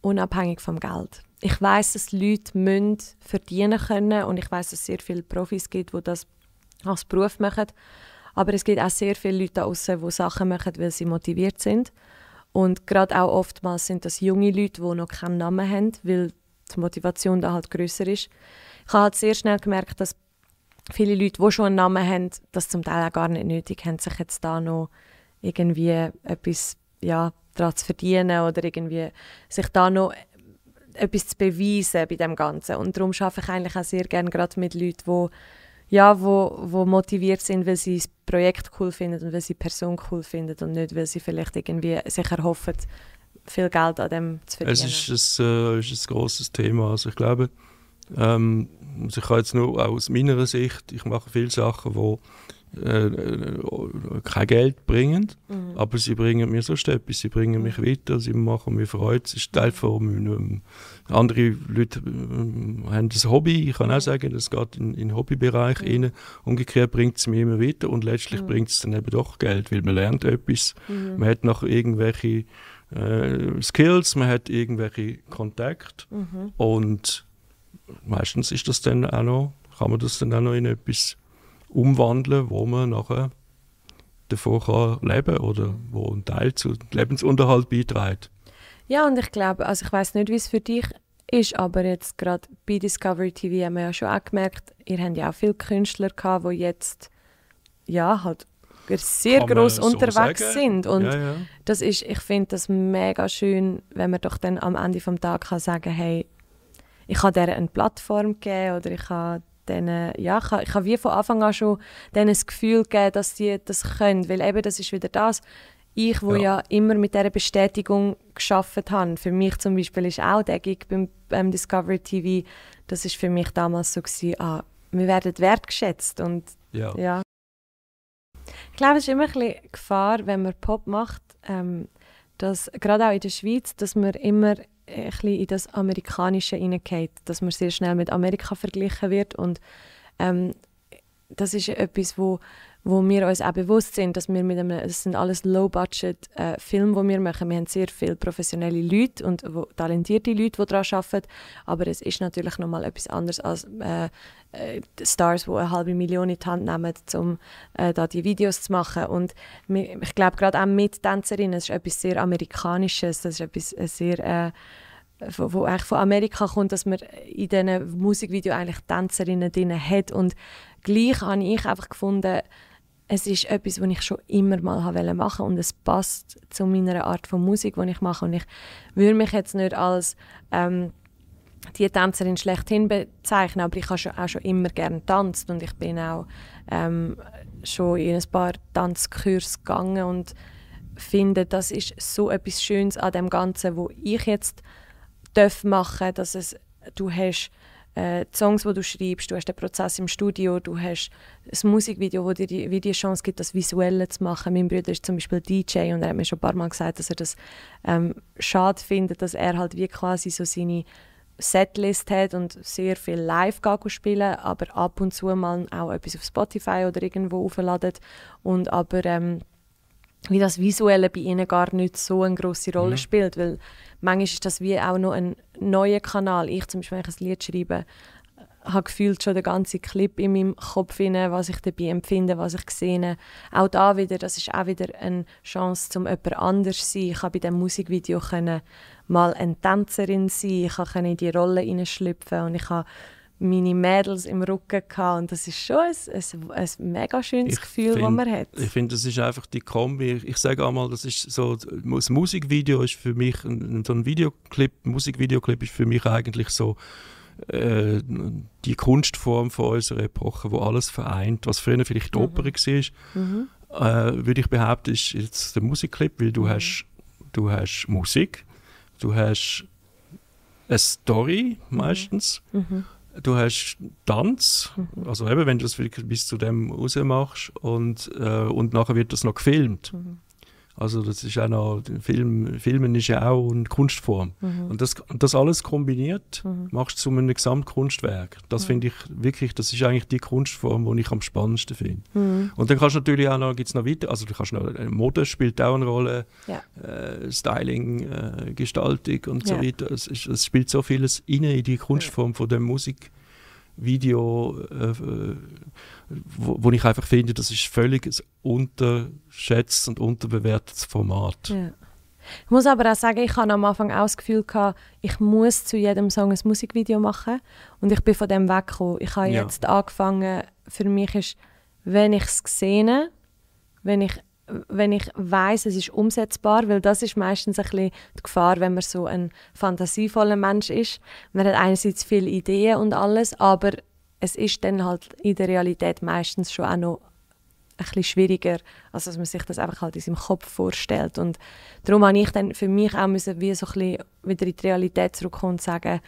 unabhängig vom Geld. Ich weiß, dass Leute müssen verdienen können und ich weiß, dass es sehr viele Profis gibt, die das als Beruf machen. Aber es gibt auch sehr viele Leute da draußen, die Sachen machen, weil sie motiviert sind. Und gerade auch oftmals sind das junge Leute, die noch keinen Namen haben, weil die Motivation da halt größer ist ich habe halt sehr schnell gemerkt, dass viele Leute, die schon einen Namen haben, das zum Teil auch gar nicht nötig haben, sich jetzt da noch irgendwie etwas ja, daran zu verdienen oder irgendwie sich da noch etwas zu beweisen bei dem Ganzen. Und darum arbeite ich eigentlich auch sehr gerne gerade mit Leuten, die ja, wo, wo motiviert sind, weil sie das Projekt cool finden und weil sie die Person cool finden und nicht, weil sie vielleicht irgendwie sich erhoffen, viel Geld an dem zu verdienen. Es ist ein, äh, ist ein grosses Thema. Also ich glaube, ähm, also ich kann jetzt nur aus meiner Sicht, ich mache viele Sachen, die äh, kein Geld bringen, mhm. aber sie bringen mir so etwas, sie bringen mich weiter, sie machen mir Freude, es ist Teil von meinem, andere Leute äh, haben das Hobby, ich kann auch sagen, das geht in, den Hobbybereich mhm. rein, umgekehrt bringt es mir immer weiter und letztlich mhm. bringt es dann eben doch Geld, weil man lernt etwas, mhm. man hat noch irgendwelche äh, Skills, man hat irgendwelche Kontakte mhm. und meistens ist das dann auch noch, kann man das dann auch noch in etwas umwandeln, wo man nachher davon kann leben oder wo ein Teil zu Lebensunterhalt beiträgt. Ja, und ich glaube, also ich weiß nicht, wie es für dich ist, aber jetzt gerade bei Discovery TV haben wir ja schon auch gemerkt, ihr habt ja auch viele Künstler gehabt, die jetzt ja halt sehr groß unterwegs so sind und ja, ja. das ist, ich finde das mega schön, wenn man doch dann am Ende vom Tag kann sagen, hey, ich habe denen eine Plattform gegeben oder ich habe denen, ja, ich habe, ich habe wie von Anfang an schon denen das Gefühl gegeben, dass sie das können, weil eben das ist wieder das, ich, wo ja, ja immer mit dieser Bestätigung geschafft habe, für mich zum Beispiel ist auch der Gig beim, beim Discovery TV, das ist für mich damals so gewesen, ah, wir werden wertgeschätzt und ja. ja. Ich glaube, es ist immer ein bisschen Gefahr, wenn man Pop macht, ähm, dass gerade auch in der Schweiz, dass man immer ein bisschen in das Amerikanische hineingeht, dass man sehr schnell mit Amerika verglichen wird. Und ähm, das ist etwas, wo, wo wir uns auch bewusst sind, dass wir mit einem, das sind alles Low-Budget-Filme, äh, die wir machen. Wir haben sehr viele professionelle Leute und wo, talentierte Leute, die daran arbeiten, aber es ist natürlich nochmal etwas anderes als äh, äh, Stars, die eine halbe Million in die Hand nehmen, um äh, da die Videos zu machen. Und ich glaube, gerade auch mit Tänzerinnen, das ist etwas sehr Amerikanisches, das ist etwas äh, sehr äh, wo, wo eigentlich von Amerika kommt, dass man in diesen Musikvideos eigentlich Tänzerinnen drin hat und gleich habe ich einfach gefunden, es ist etwas, was ich schon immer mal machen wollte und es passt zu meiner Art von Musik, die ich mache. Und ich würde mich jetzt nicht als ähm, die Tänzerin schlechthin bezeichnen, aber ich habe schon, auch schon immer gerne getanzt und ich bin auch ähm, schon in ein paar Tanzkurse gegangen und finde, das ist so etwas Schönes an dem Ganzen, wo ich jetzt darf machen, dass es, du hast äh, Songs, die du schreibst, du hast den Prozess im Studio, du hast ein Musikvideo, wo dir die, die Chance gibt, das Visuelle zu machen. Mein Bruder ist zum Beispiel DJ und er hat mir schon ein paar Mal gesagt, dass er das ähm, schade findet, dass er halt wie quasi so seine Setlist hat und sehr viel live spielen, aber ab und zu mal auch etwas auf Spotify oder irgendwo aufladet und aber ähm, wie das Visuelle bei ihnen gar nicht so eine große Rolle mhm. spielt, weil manchmal ist das wie auch noch ein neuer Kanal. Ich zum Beispiel, wenn ich ein Lied schreibe, habe gefühlt schon den ganzen Clip in meinem Kopf rein, was ich dabei empfinde, was ich sehe. Auch da wieder, das ist auch wieder eine Chance, um jemand anders zu sein. Ich konnte bei diesem Musikvideo können mal eine Tänzerin sein, ich konnte in die Rolle hineinschlüpfen und ich habe meine Mädels im Rücken gehabt. und das ist schon ein, ein, ein mega schönes ich Gefühl, das man hat. Ich finde, das ist einfach die Kombi. Ich, sage einmal, das ist so, das Musikvideo ist für mich, so ein Videoclip, Musikvideoclip ist für mich eigentlich so äh, die Kunstform von unserer Epoche, wo alles vereint, was früher vielleicht die mhm. Oper war, mhm. äh, würde ich behaupten, ist jetzt der Musikclip, weil du mhm. hast, du hast Musik, du hast eine Story mhm. meistens, mhm du hast Tanz, also eben, wenn du das wirklich bis zu dem raus machst und, äh, und nachher wird das noch gefilmt. Mhm. Also das ist auch noch, Film, Filmen ist ja auch eine Kunstform. Mhm. Und das, das alles kombiniert mhm. machst du zu einem Gesamtkunstwerk. Das mhm. finde ich wirklich, das ist eigentlich die Kunstform, die ich am spannendsten finde. Mhm. Und dann kannst du natürlich auch noch, gibt's noch weiter, also du kannst noch, äh, Mode spielt auch eine Rolle, ja. äh, Styling, äh, Gestaltung und ja. so weiter. Es, ist, es, spielt so vieles rein in die Kunstform von der Musik. Video, äh, äh, wo, wo, ich einfach finde, das ist völlig ein unterschätztes und unterbewertetes Format. Ja. Ich muss aber auch sagen, ich hatte am Anfang auch das Gefühl, gehabt, ich muss zu jedem Song ein Musikvideo machen und ich bin von dem weggekommen. Ich habe ja. jetzt angefangen, für mich ist, wenn ich es sehe, wenn ich wenn ich weiß, es ist umsetzbar, weil das ist meistens ein bisschen die Gefahr, wenn man so ein fantasievoller Mensch ist. Man hat einerseits viele Ideen und alles, aber es ist dann halt in der Realität meistens schon auch noch ein bisschen schwieriger, als dass man sich das einfach halt in seinem Kopf vorstellt. Und darum habe ich dann für mich auch müssen, wie so ein bisschen wieder in die Realität zurückkommen und sagen,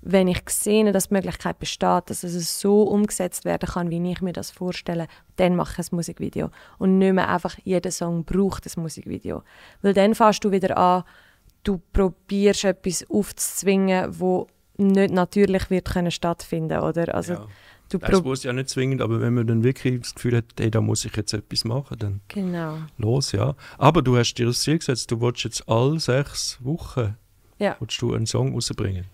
wenn ich sehe, dass die Möglichkeit besteht, dass es so umgesetzt werden kann, wie ich mir das vorstelle, dann mache ich ein Musikvideo. Und nicht mehr einfach jeder Song braucht ein Musikvideo. Weil dann fährst du wieder an, du probierst etwas aufzuzwingen, wo nicht natürlich wird können stattfinden oder also ja. du das muss ja nicht zwingend aber wenn man dann wirklich das Gefühl hat hey, da muss ich jetzt etwas machen dann genau los ja aber du hast dir das Ziel gesetzt du willst jetzt alle sechs Wochen ja. du einen Song rausbringen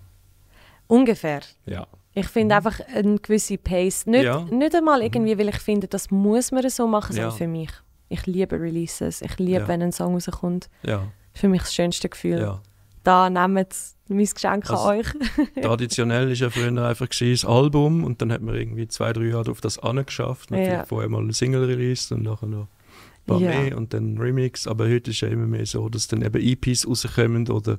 Ungefähr. Ja. Ich finde mhm. einfach eine gewisse Pace. Nicht, ja. nicht einmal mhm. irgendwie, weil ich finde, das muss man so machen, sondern ja. für mich. Ich liebe Releases. Ich liebe, ja. wenn ein Song rauskommt. Ja. Für mich das schönste Gefühl. Da nehmt mein Geschenk also, an euch. [laughs] traditionell war ja früher einfach das Album und dann hat man irgendwie zwei, drei Jahre auf das angeschafft. Natürlich ja. vorher mal ein Single released und nachher noch ein paar mehr und dann Remix. Aber heute ist es ja immer mehr so, dass dann eben EPs rauskommen oder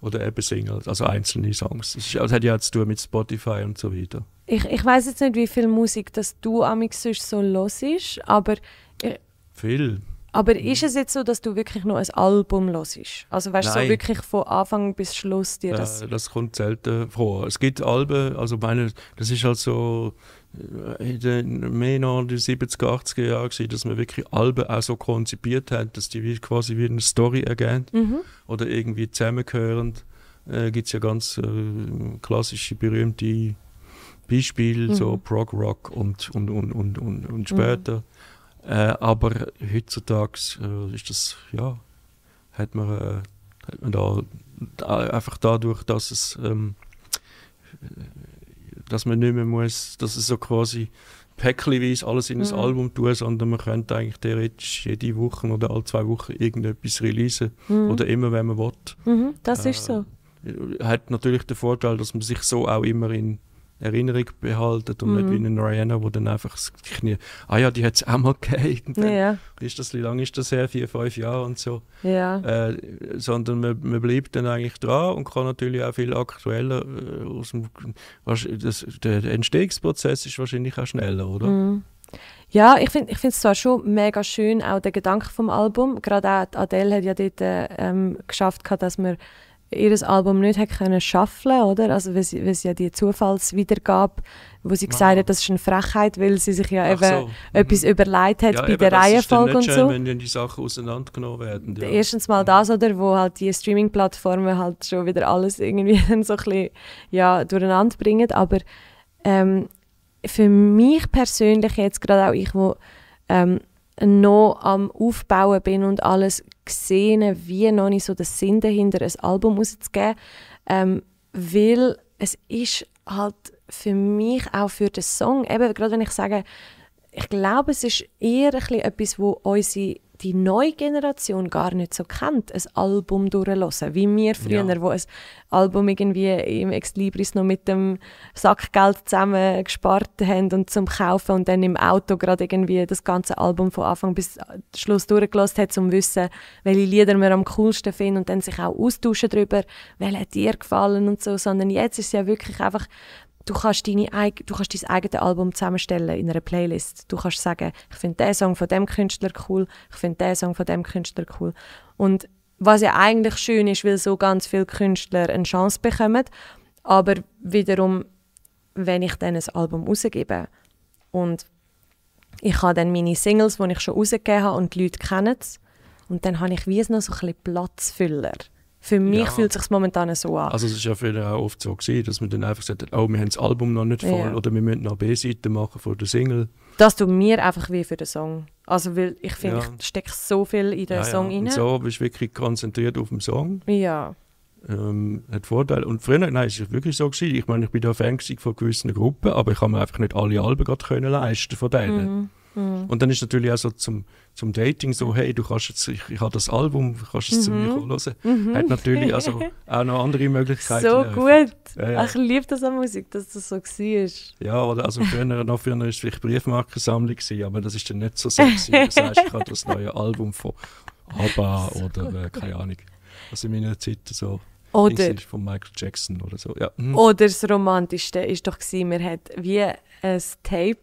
oder eben Singles, also einzelne Songs. Das, ist, das hat ja zu tun mit Spotify und so weiter. Ich, ich weiß jetzt nicht, wie viel Musik das du amix so los ist, aber... Ich, viel. Aber ist es jetzt so, dass du wirklich noch ein Album hörst? Also weißt du, so wirklich von Anfang bis Schluss dir das... Äh, das kommt selten vor. Es gibt Alben, also meine, das ist halt so in den in den 70er, 80er Jahren gewesen, dass man wirklich Alben auch so konzipiert hat, dass die wie, quasi wie eine Story ergeben mhm. oder irgendwie zusammengehörend. Äh, gibt es ja ganz äh, klassische, berühmte Beispiele, mhm. so Prog Rock und, und, und, und, und, und mhm. später. Mhm. Äh, aber heutzutage äh, ist das, ja, hat man, äh, hat man da, da einfach dadurch, dass es ähm, dass man nicht mehr muss, dass es so quasi päckchenweise alles in ein mhm. Album tun, sondern man könnte eigentlich theoretisch jede Woche oder alle zwei Wochen irgendetwas releasen mhm. oder immer, wenn man will. Mhm, das äh, ist so. hat natürlich den Vorteil, dass man sich so auch immer in Erinnerung behalten und Mhm. nicht wie eine Rihanna, wo dann einfach das Knie, ah ja, die hat es auch mal [laughs] gegeben. Ja, Ist das, wie lange ist das her? Vier, fünf Jahre und so. ja. Äh, sondern man, man bleibt dann eigentlich dran und kann natürlich auch viel aktueller äh, aus dem, wahrsch- das, der Entstehungsprozess ist wahrscheinlich auch schneller, oder? Mhm. Ja, ich finde es zwar schon mega schön, auch der Gedanke vom Album. Gerade auch Adele hat ja dort äh, ähm, geschafft, dass man ihr Album nicht hat können schaffeln, oder? Also weil sie, weil sie ja die Zufallswiedergabe, wo sie gesagt hat, das ist eine Frechheit, weil sie sich ja Ach eben so, mhm. etwas überlegt hat Ja, bei der Reihenfolge und schön, so. wenn dann die Sachen auseinandergenommen werden. Ja. Erstens mal das, oder, wo halt die Streaming-Plattformen halt schon wieder alles irgendwie [laughs] so ein bisschen ja, durcheinander bringen. Aber ähm, für mich persönlich jetzt gerade auch ich, wo ähm, noch am Aufbauen bin und alles gesehen, wie noch nicht so der Sinn dahinter, ein Album rauszugeben, ähm, weil es ist halt für mich auch für den Song, eben gerade wenn ich sage, ich glaube, es ist eher ein bisschen etwas, wo unsere die neue Generation gar nicht so kennt, ein Album durchzuhören. Wie wir früher, Ja. wo ein Album irgendwie im Ex Libris noch mit dem Sackgeld zusammen gespart haben und zum Kaufen und dann im Auto gerade irgendwie das ganze Album von Anfang bis Schluss durchgelassen hat, um zu wissen, welche Lieder wir am coolsten finden und dann sich auch austauschen darüber, welche dir gefallen und so, sondern jetzt ist es ja wirklich einfach du kannst, deine, du kannst dein eigenes Album zusammenstellen in einer Playlist. Du kannst sagen, ich finde den Song von dem Künstler cool, ich finde den Song von dem Künstler cool. Und was ja eigentlich schön ist, weil so ganz viele Künstler eine Chance bekommen, aber wiederum, wenn ich dann ein Album rausgebe und ich habe dann meine Singles, die ich schon rausgegeben habe und die Leute kennen es, und dann habe ich wie noch so ein bisschen Platzfüller. Für mich Ja. fühlt es sich momentan so an. Also es ist ja früher auch oft so gewesen, dass man dann einfach sagt, oh, wir haben das Album noch nicht voll Ja. oder wir müssen noch B-Seite machen von der Single. Das tut mir einfach weh für den Song. Also, weil ich finde, Ja. ich stecke so viel in den Ja, Song ja. rein. Und so bist du wirklich konzentriert auf den Song. Ja. Ähm, hat Vorteile. Und früher, nein, es ist wirklich so gewesen. Ich meine, ich bin da Fan von gewissen Gruppen, aber ich habe mir einfach nicht alle Alben gerade können leisten von denen. Mhm. Mhm. Und dann ist natürlich auch so zum, zum Dating so, hey, du kannst jetzt, ich, ich habe das Album, du kannst es zu mir Mhm. hören. Hat natürlich also [laughs] auch noch andere Möglichkeiten. So eröffnet. gut. Ja, ja. Ich liebe das an Musik, dass das so war. Ja, oder also früher, noch früher war es vielleicht Briefmarkensammlung, gewesen, aber das ist dann nicht so sexy. [laughs] Das heißt, ich habe das neue Album von ABBA oder äh, keine Ahnung. Was in meiner Zeit so Oder, von Michael Jackson oder so. Ja. hm. oder das Romantischste ist doch, gewesen, man hat wie ein Tape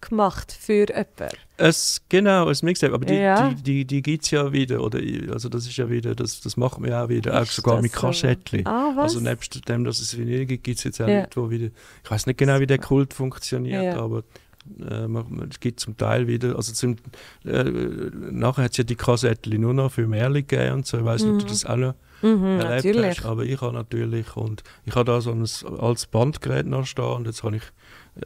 gemacht für jemanden. Es, genau, ein Mixtape, aber die, Ja. die, die, die gibt es ja wieder, oder? Also das ist ja wieder, das, das machen wir ja auch wieder, auch Ist sogar das mit so? Kassettchen. Ah, was? Also nebst dem, dass es Vinyl gibt, gibt es jetzt auch Ja. Leute, wo wieder, ich weiß nicht genau, wie der Kult funktioniert, Ja. aber äh, es gibt zum Teil wieder, also zum, äh, nachher hat es ja die Kassettchen nur noch für Märchen gegeben und so, ich weiß nicht, ob du das auch noch Mhm, erlebt natürlich. hast, aber ich habe natürlich, und ich habe da so ein altes Bandgerät noch stehen und jetzt habe ich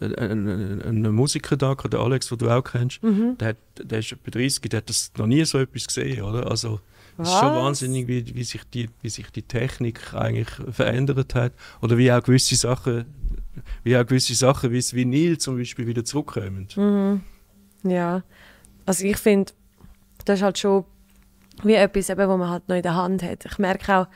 einen Musiker da, den Alex, den du auch kennst, Mhm. der, hat, der ist etwa 30, der hat das noch nie so etwas gesehen, oder? Also es ist schon wahnsinnig, wie, wie, sich die, wie sich die Technik eigentlich verändert hat oder wie auch gewisse Sachen, wie auch gewisse Sachen wie Vinyl zum Beispiel wieder zurückkommen. Mhm. Ja. Also ich finde, das ist halt schon wie etwas, eben, was man halt noch in der Hand hat. Ich merke auch,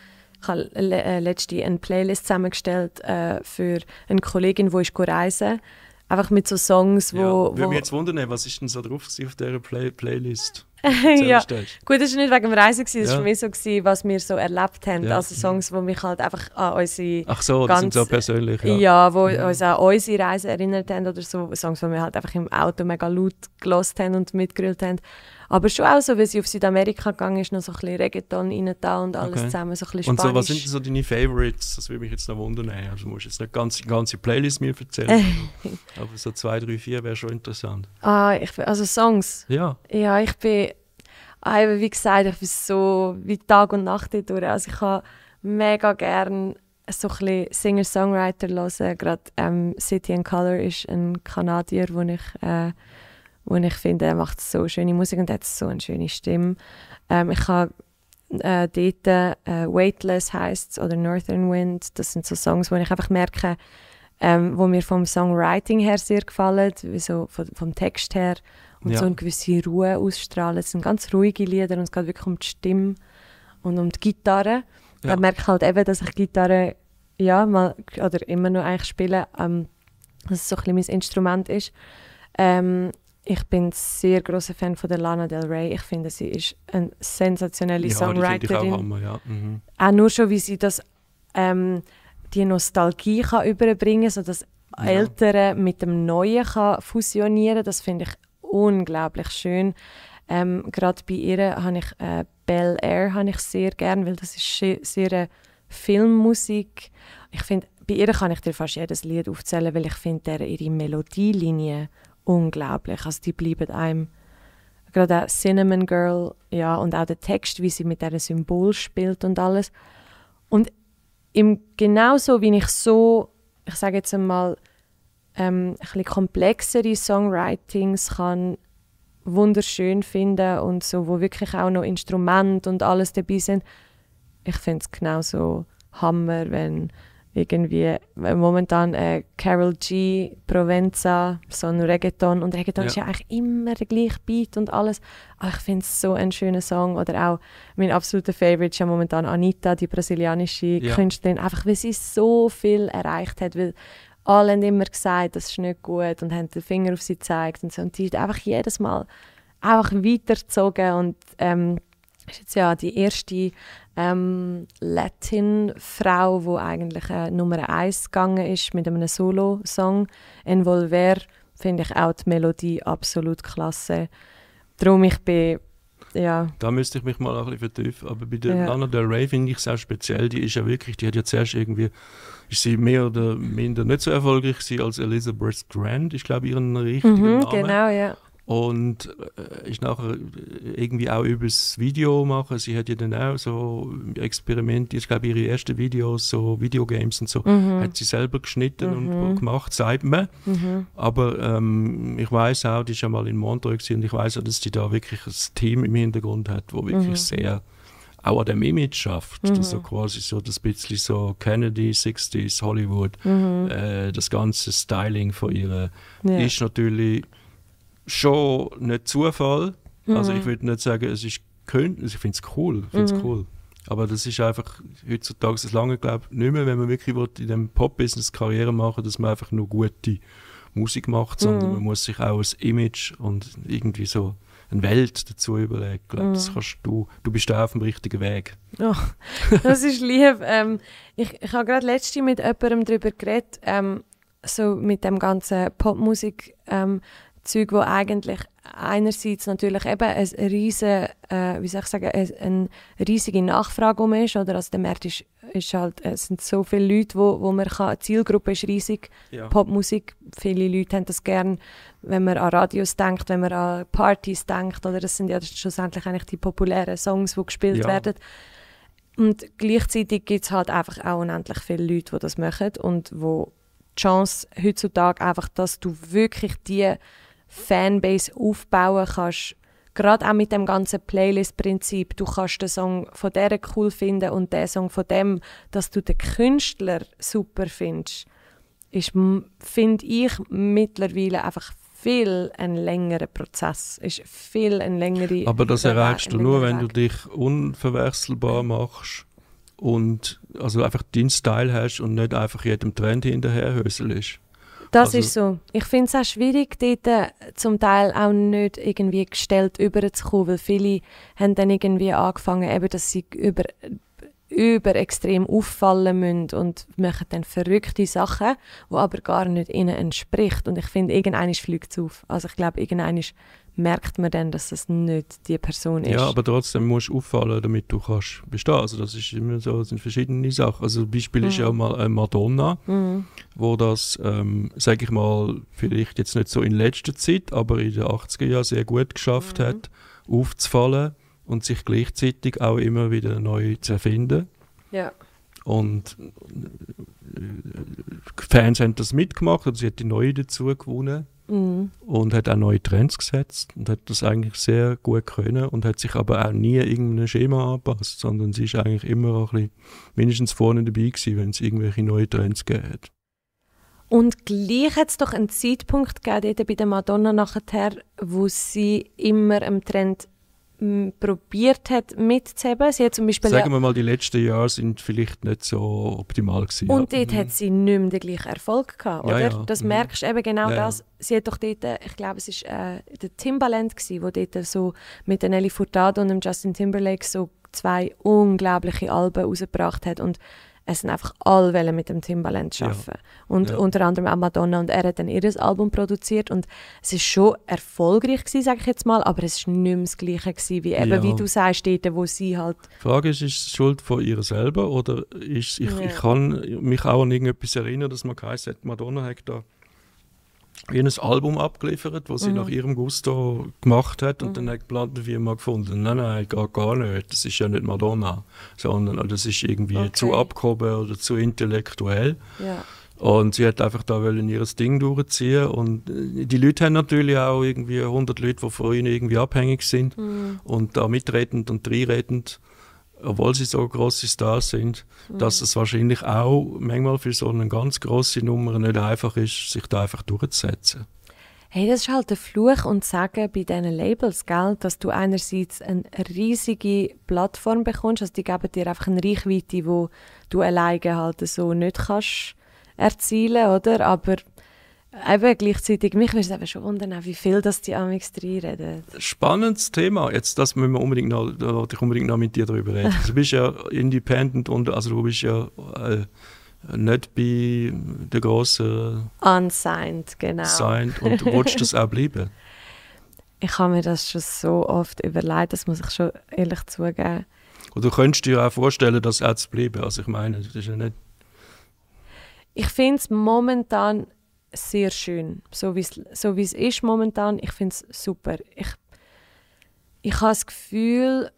ich habe äh, letztens eine Playlist zusammengestellt äh, für eine Kollegin, die ist reisen Einfach mit so Songs, wo... ja. wo Würde mich jetzt wundern, was ist denn so drauf auf dieser Play Playlist? [laughs] ja. Gut, das war nicht wegen dem Reisen, gewesen, das Ja. war mehr so, gewesen, was wir so erlebt haben. Ja. Also Songs, die mich halt einfach an unsere... Ach so, das sind Ganz- so persönlich, ja. Ja, wo Mhm. uns an unsere Reise erinnert haben oder so. Songs, die wir halt einfach im Auto mega laut gelost haben und mitgerüllt haben. Aber schon auch so, weil sie auf Südamerika gegangen ist, noch so ein bisschen Reggaeton rein da und alles Okay. zusammen, so ein bisschen Und so, was sind denn so deine Favorites? Das würde mich jetzt noch wundern. Also du musst jetzt nicht ganz, die ganze Playlist mir erzählen. [laughs] aber so zwei, drei, vier wäre schon interessant. ah, ich, also Songs. Ja, Ja, ich bin, ah, eben wie gesagt, ich bin so wie Tag und Nacht durch. Also ich habe mega gern so ein bisschen Singer-Songwriter hören. Gerade ähm, City and Color ist ein Kanadier, wo ich, äh, wo ich finde, er macht so schöne Musik und hat so eine schöne Stimme. Ähm, ich habe äh, dort äh, Weightless heißt oder Northern Wind. Das sind so Songs, wo ich einfach merke, ähm, wo mir vom Songwriting her sehr gefallen, so vom, vom Text her und Ja. so eine gewisse Ruhe ausstrahlen. Es sind ganz ruhige Lieder und es geht wirklich um die Stimme und um die Gitarre. ja. da merke ich halt eben, dass ich Gitarre ja, mal, oder immer noch eigentlich spiele, ähm, dass es so ein bisschen mein Instrument ist. Ähm, ich bin ein sehr großer Fan von der Lana Del Rey. Ich finde, sie ist eine sensationelle ja, Songwriterin. auch, Hammer, ja. mhm. auch nur schon, wie sie das, ähm, die Nostalgie kann überbringen kann, so das ja. Ältere mit dem Neuen kann fusionieren Das finde ich unglaublich schön. Ähm, Gerade bei ihr habe ich äh, Bel Air habe ich sehr gern, weil das ist sehr, sehr Filmmusik. Ich finde, bei ihr kann ich dir fast jedes Lied aufzählen, weil ich finde ihre Melodielinie unglaublich. Also die bleiben einem gerade auch Cinnamon Girl, ja, und auch der Text, wie sie mit diesem Symbol spielt und alles. Und im, genauso wie ich so, ich sage jetzt einmal, ähm, ein komplexere Songwritings kann wunderschön finden und so, wo wirklich auch noch Instrumente und alles dabei sind. Ich finde es genauso Hammer, wenn irgendwie momentan äh, Carol G, Provenza, so ein Reggaeton und Reggaeton ja. ist ja eigentlich immer der gleiche Beat und alles. Aber ich finde es so ein schöner Song oder auch mein absoluter Favorite ist ja momentan Anita, die brasilianische ja. Künstlerin, einfach weil sie so viel erreicht hat, weil alle haben immer gesagt, das ist nicht gut und haben den Finger auf sie gezeigt und so und die hat einfach jedes Mal einfach weitergezogen und ähm, ist jetzt ja die erste ähm, Latin-Frau, die eigentlich äh, Nummer eins gegangen ist mit einem Solo-Song. Envolver finde ich auch die Melodie absolut klasse. Darum ich bin ja. Da müsste ich mich mal ein bisschen vertiefen. Aber bei der ja. Lana Del Rey finde ich es auch speziell. Die ist ja wirklich, die hat ja zuerst irgendwie, ist sie mehr oder minder nicht so erfolgreich als Elizabeth Grant, ich glaube ihren richtigen mhm, Namen. Genau, ja und äh, ist nachher irgendwie auch übers Video machen. Sie hat ja dann auch so Experimente, ich glaube ihre ersten Videos, so Videogames und so, mhm. hat sie selber geschnitten mhm. und gemacht, sagt man. Mhm. Aber ähm, ich weiß auch, die ist ja mal in Montreux und ich weiß auch, dass sie da wirklich ein Team im Hintergrund hat, wo wirklich mhm. sehr auch an dem Image schafft. Mhm. Das so quasi so das bisschen so Kennedy, 60s, Hollywood, mhm. äh, das ganze Styling von ihr ja. ist natürlich schon nicht Zufall. Mhm. Also ich würde nicht sagen, es ist könnte, also ich finde es cool, find's mhm. cool. Aber das ist einfach heutzutage das lange glaube ich nicht mehr, wenn man wirklich will, in dem Pop-Business Karriere machen, dass man einfach nur gute Musik macht, sondern mhm. man muss sich auch ein Image und irgendwie so eine Welt dazu überlegen. Ich glaube, das mhm. kannst du, du bist da auf dem richtigen Weg. Oh, das ist lieb. ähm, ich ich habe gerade letztens mit jemandem darüber geredet, ähm, so mit dem ganzen Popmusik ähm, Zeug, wo eigentlich einerseits natürlich eben eine riesige, äh, wie soll ich sagen, eine riesige Nachfrage um ist, oder? Also der Markt ist, ist halt, es sind so viele Leute, wo, wo man kann, die Zielgruppe ist riesig, ja. Popmusik, viele Leute haben das gern, wenn man an Radios denkt, wenn man an Partys denkt, oder das sind ja schlussendlich eigentlich die populären Songs, die gespielt ja. werden. Und gleichzeitig gibt es halt einfach auch unendlich viele Leute, die das machen und wo die Chance heutzutage einfach, dass du wirklich die Fanbase aufbauen kannst. Gerade auch mit dem ganzen Playlist-Prinzip. Du kannst den Song von der cool finden und den Song von dem, dass du den Künstler super findest, ist, finde ich, mittlerweile einfach viel ein längerer Prozess. Ist viel ein längere Aber das erreichst du nur, wenn du dich unverwechselbar machst und also einfach deinen Style hast und nicht einfach jedem Trend hinterherhöselst. Das also, ist so. Ich finde es auch schwierig, dort äh, zum Teil auch nicht irgendwie gestellt überzukommen, weil viele haben dann irgendwie angefangen, eben, dass sie über, über extrem auffallen müssen und machen dann verrückte Sachen, die aber gar nicht ihnen entspricht. Und ich finde, irgendeiner fliegt es auf. Also ich glaube, irgendeiner merkt man dann, dass das nicht die Person ist. Ja, aber trotzdem musst du auffallen, damit du kannst bestehen. Also das ist immer so, das sind verschiedene Sachen. Also ein Beispiel mhm. ist ja mal äh, Madonna, mhm. wo das, ähm, sage ich mal, vielleicht jetzt nicht so in letzter Zeit, aber in den 80er Jahren sehr gut geschafft mhm. hat, aufzufallen und sich gleichzeitig auch immer wieder neu zu erfinden. Ja. Und äh, Fans haben das mitgemacht und sie hat die neue dazu gewonnen. Und hat auch neue Trends gesetzt und hat das eigentlich sehr gut können und hat sich aber auch nie irgendeinem Schema angepasst, sondern sie ist eigentlich immer auch ein bisschen mindestens vorne dabei gewesen, wenn es irgendwelche neue Trends hat. Und gleich hat es doch einen Zeitpunkt gegeben, bei der Madonna nachher, wo sie immer einem Trend probiert hat mitzuheben. Sie hat zum Beispiel Sagen wir mal, die letzten Jahre sind vielleicht nicht so optimal gewesen. Und ja. dort mhm. hat sie nicht mehr den gleichen Erfolg gehabt, oder? Ja, ja. Das mhm. merkst du eben genau das. Sie hat doch dort, ich glaube, es war äh, der Timbaland gewesen, wo dort so mit der Nelly Furtado und dem Justin Timberlake so zwei unglaubliche Alben rausgebracht hat und es sind einfach alle mit dem Timbaland arbeiten. Ja. Und ja. unter anderem auch Madonna. Und er hat dann ihr Album produziert. Und es war schon erfolgreich, sage ich jetzt mal, aber es war nicht mehr das Gleiche gewesen, wie eben, ja. wie du sagst, dort, wo sie halt... Die Frage ist, ist es Schuld von ihr selber oder ist, ich, ich kann mich auch an irgendetwas erinnern, dass man geheißen hat, Madonna hat da ein Album abgeliefert, das sie mhm. nach ihrem Gusto gemacht hat und mhm. dann hat die Plattenfirma gefunden, nein, nein, gar, gar nicht, das ist ja nicht Madonna, sondern das ist irgendwie okay. zu abgehoben oder zu intellektuell. Ja. Und sie hat einfach da wollen ihr Ding durchziehen und äh, die Leute haben natürlich auch irgendwie 100 Leute, die von ihnen irgendwie abhängig sind mhm. und da mitredend und dreiredend obwohl sie so große Stars sind, mhm. dass es wahrscheinlich auch manchmal für so eine ganz große Nummer nicht einfach ist, sich da einfach durchzusetzen. Hey, das ist halt der Fluch und Sagen bei diesen Labels, gell? dass du einerseits eine riesige Plattform bekommst, also die geben dir einfach eine Reichweite, die du alleine halt so nicht kannst erzielen, oder? Aber eben gleichzeitig, mich würde es eben schon wundern, wie viel das die Amix reden. Spannendes Thema. Jetzt, das müssen wir unbedingt noch, da wollte ich unbedingt noch mit dir darüber reden. [laughs] du bist ja independent und also du bist ja äh, nicht bei der grossen Unsigned, genau. Signed und willst das auch bleiben? [laughs] Ich habe mir das schon so oft überlegt, das muss ich schon ehrlich zugeben. Und du könntest dir auch vorstellen, das auch zu bleiben. Also ich meine, das ist ja nicht... Ich finde es momentan sehr schön, so wie es so ist momentan. Ich finde es super. Ich, ich habe das Gefühl,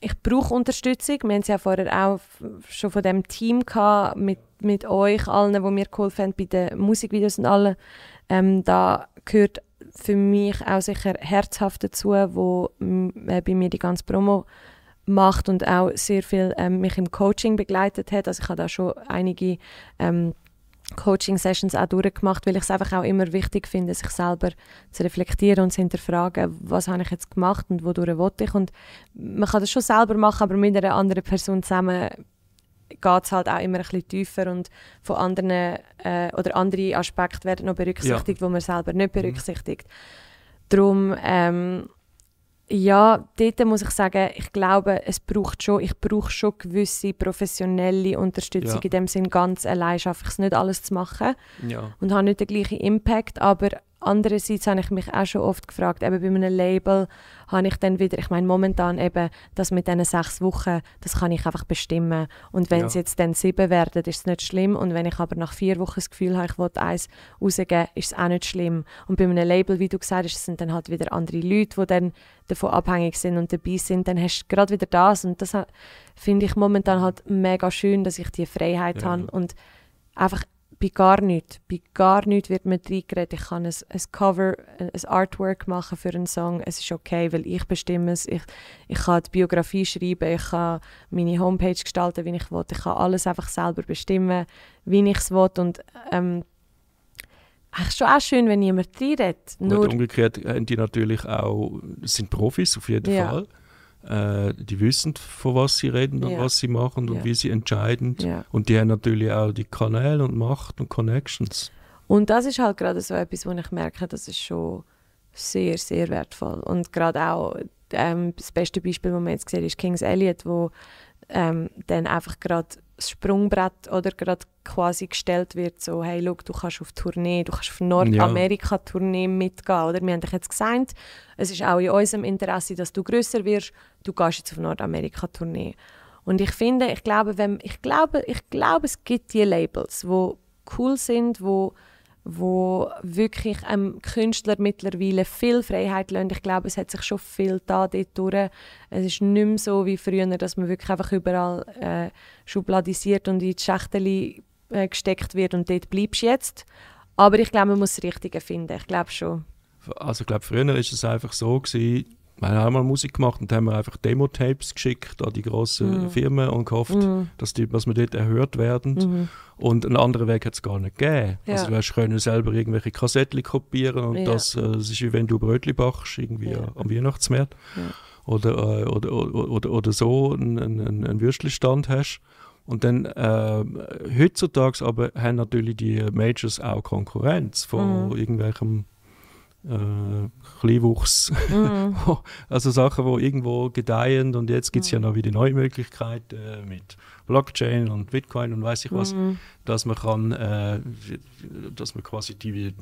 ich brauche Unterstützung. Wir haben es ja vorher auch schon von dem Team gehabt, mit, mit euch allen, die mir geholfen haben bei den Musikvideos und allem. Ähm, da gehört für mich auch sicher herzhaft dazu, wo äh, bei mir die ganze Promo macht und auch sehr viel ähm, mich im Coaching begleitet hat. Also ich habe da schon einige ähm, Coaching-Sessions auch durchgemacht, weil ich es einfach auch immer wichtig finde, sich selber zu reflektieren und zu hinterfragen, was habe ich jetzt gemacht und wodurch wollte ich. Und man kann das schon selber machen, aber mit einer anderen Person zusammen geht es halt auch immer ein bisschen tiefer und von anderen äh, oder andere Aspekte werden noch berücksichtigt, ja. wo man selber nicht mhm. berücksichtigt. Mhm. Darum ähm, ja, dort muss ich sagen, ich glaube, es braucht schon, ich brauche schon gewisse professionelle Unterstützung. Ja. In dem Sinn, ganz allein schaffe ich es nicht, alles zu machen. Ja. Und habe nicht den gleichen Impact, aber Andererseits habe ich mich auch schon oft gefragt, eben bei einem Label habe ich dann wieder, ich meine momentan eben, das mit diesen sechs Wochen, das kann ich einfach bestimmen. Und wenn ja. es jetzt dann sieben werden, ist es nicht schlimm. Und wenn ich aber nach vier Wochen das Gefühl habe, ich will eins rausgeben, ist es auch nicht schlimm. Und bei einem Label, wie du gesagt hast, sind dann halt wieder andere Leute, die dann davon abhängig sind und dabei sind, dann hast du gerade wieder das. Und das finde ich momentan halt mega schön, dass ich die Freiheit ja. habe und einfach bei gar nichts, bei gar nichts wird mir reingeredet. Ich kann ein, ein Cover, ein Artwork machen für einen Song. Es ist okay, weil ich bestimme es. Ich, ich kann die Biografie schreiben, ich kann meine Homepage gestalten, wie ich will. Ich kann alles einfach selber bestimmen, wie ich es will. Und ähm, es schon auch schön, wenn jemand reinredet. Nur umgekehrt haben die natürlich auch, sind Profis auf jeden ja. Fall. Äh, die wissen, von was sie reden und ja. was sie machen und ja. wie sie entscheiden. Ja. Und die haben natürlich auch die Kanäle und Macht und Connections. Und das ist halt gerade so etwas, wo ich merke, das ist schon sehr, sehr wertvoll. Und gerade auch ähm, das beste Beispiel, das man jetzt sieht, ist Kings Elliot, wo ähm, dann einfach gerade das Sprungbrett oder gerade quasi gestellt wird, so hey, look, du kannst auf Tournee, du kannst auf Nordamerika-Tournee mitgehen, oder? Wir haben dich jetzt gesagt, es ist auch in unserem Interesse, dass du größer wirst, du gehst jetzt auf Nordamerika-Tournee. Und ich finde, ich glaube, wenn, ich glaube, ich glaube, es gibt die Labels, wo cool sind, wo wo wirklich einem Künstler mittlerweile viel Freiheit lassen. Ich glaube, es hat sich schon viel da dort. Es ist nicht mehr so wie früher, dass man wirklich einfach überall äh, schubladisiert und in die Schächte äh, gesteckt wird und dort bleibst du jetzt. Aber ich glaube, man muss das Richtige finden. Ich glaube schon. Also ich glaube, früher war es einfach so, gewesen, wir haben auch mal Musik gemacht und haben einfach Demo-Tapes geschickt an die grossen mhm. Firmen und gehofft, mhm. dass, die, dass wir dort erhört werden. Mhm. Und einen anderen Weg hat es gar nicht gegeben. Ja. Also du hast können selber irgendwelche Kassetten kopieren und ja. das, äh, das ist wie wenn du Brötchen backst, irgendwie ja. am Weihnachtsmarkt. oder, äh, oder, oder, oder, oder so einen, einen, einen Würstelstand hast. Und dann äh, heutzutage aber haben natürlich die Majors auch Konkurrenz von mhm. irgendwelchem äh, Kleinwuchs. Mhm. [laughs] also Sachen, die irgendwo gedeihen und jetzt gibt es mhm. ja noch wieder neue Möglichkeiten äh, mit Blockchain und Bitcoin und weiß ich was, mhm. dass man kann, äh, dass man quasi die, äh,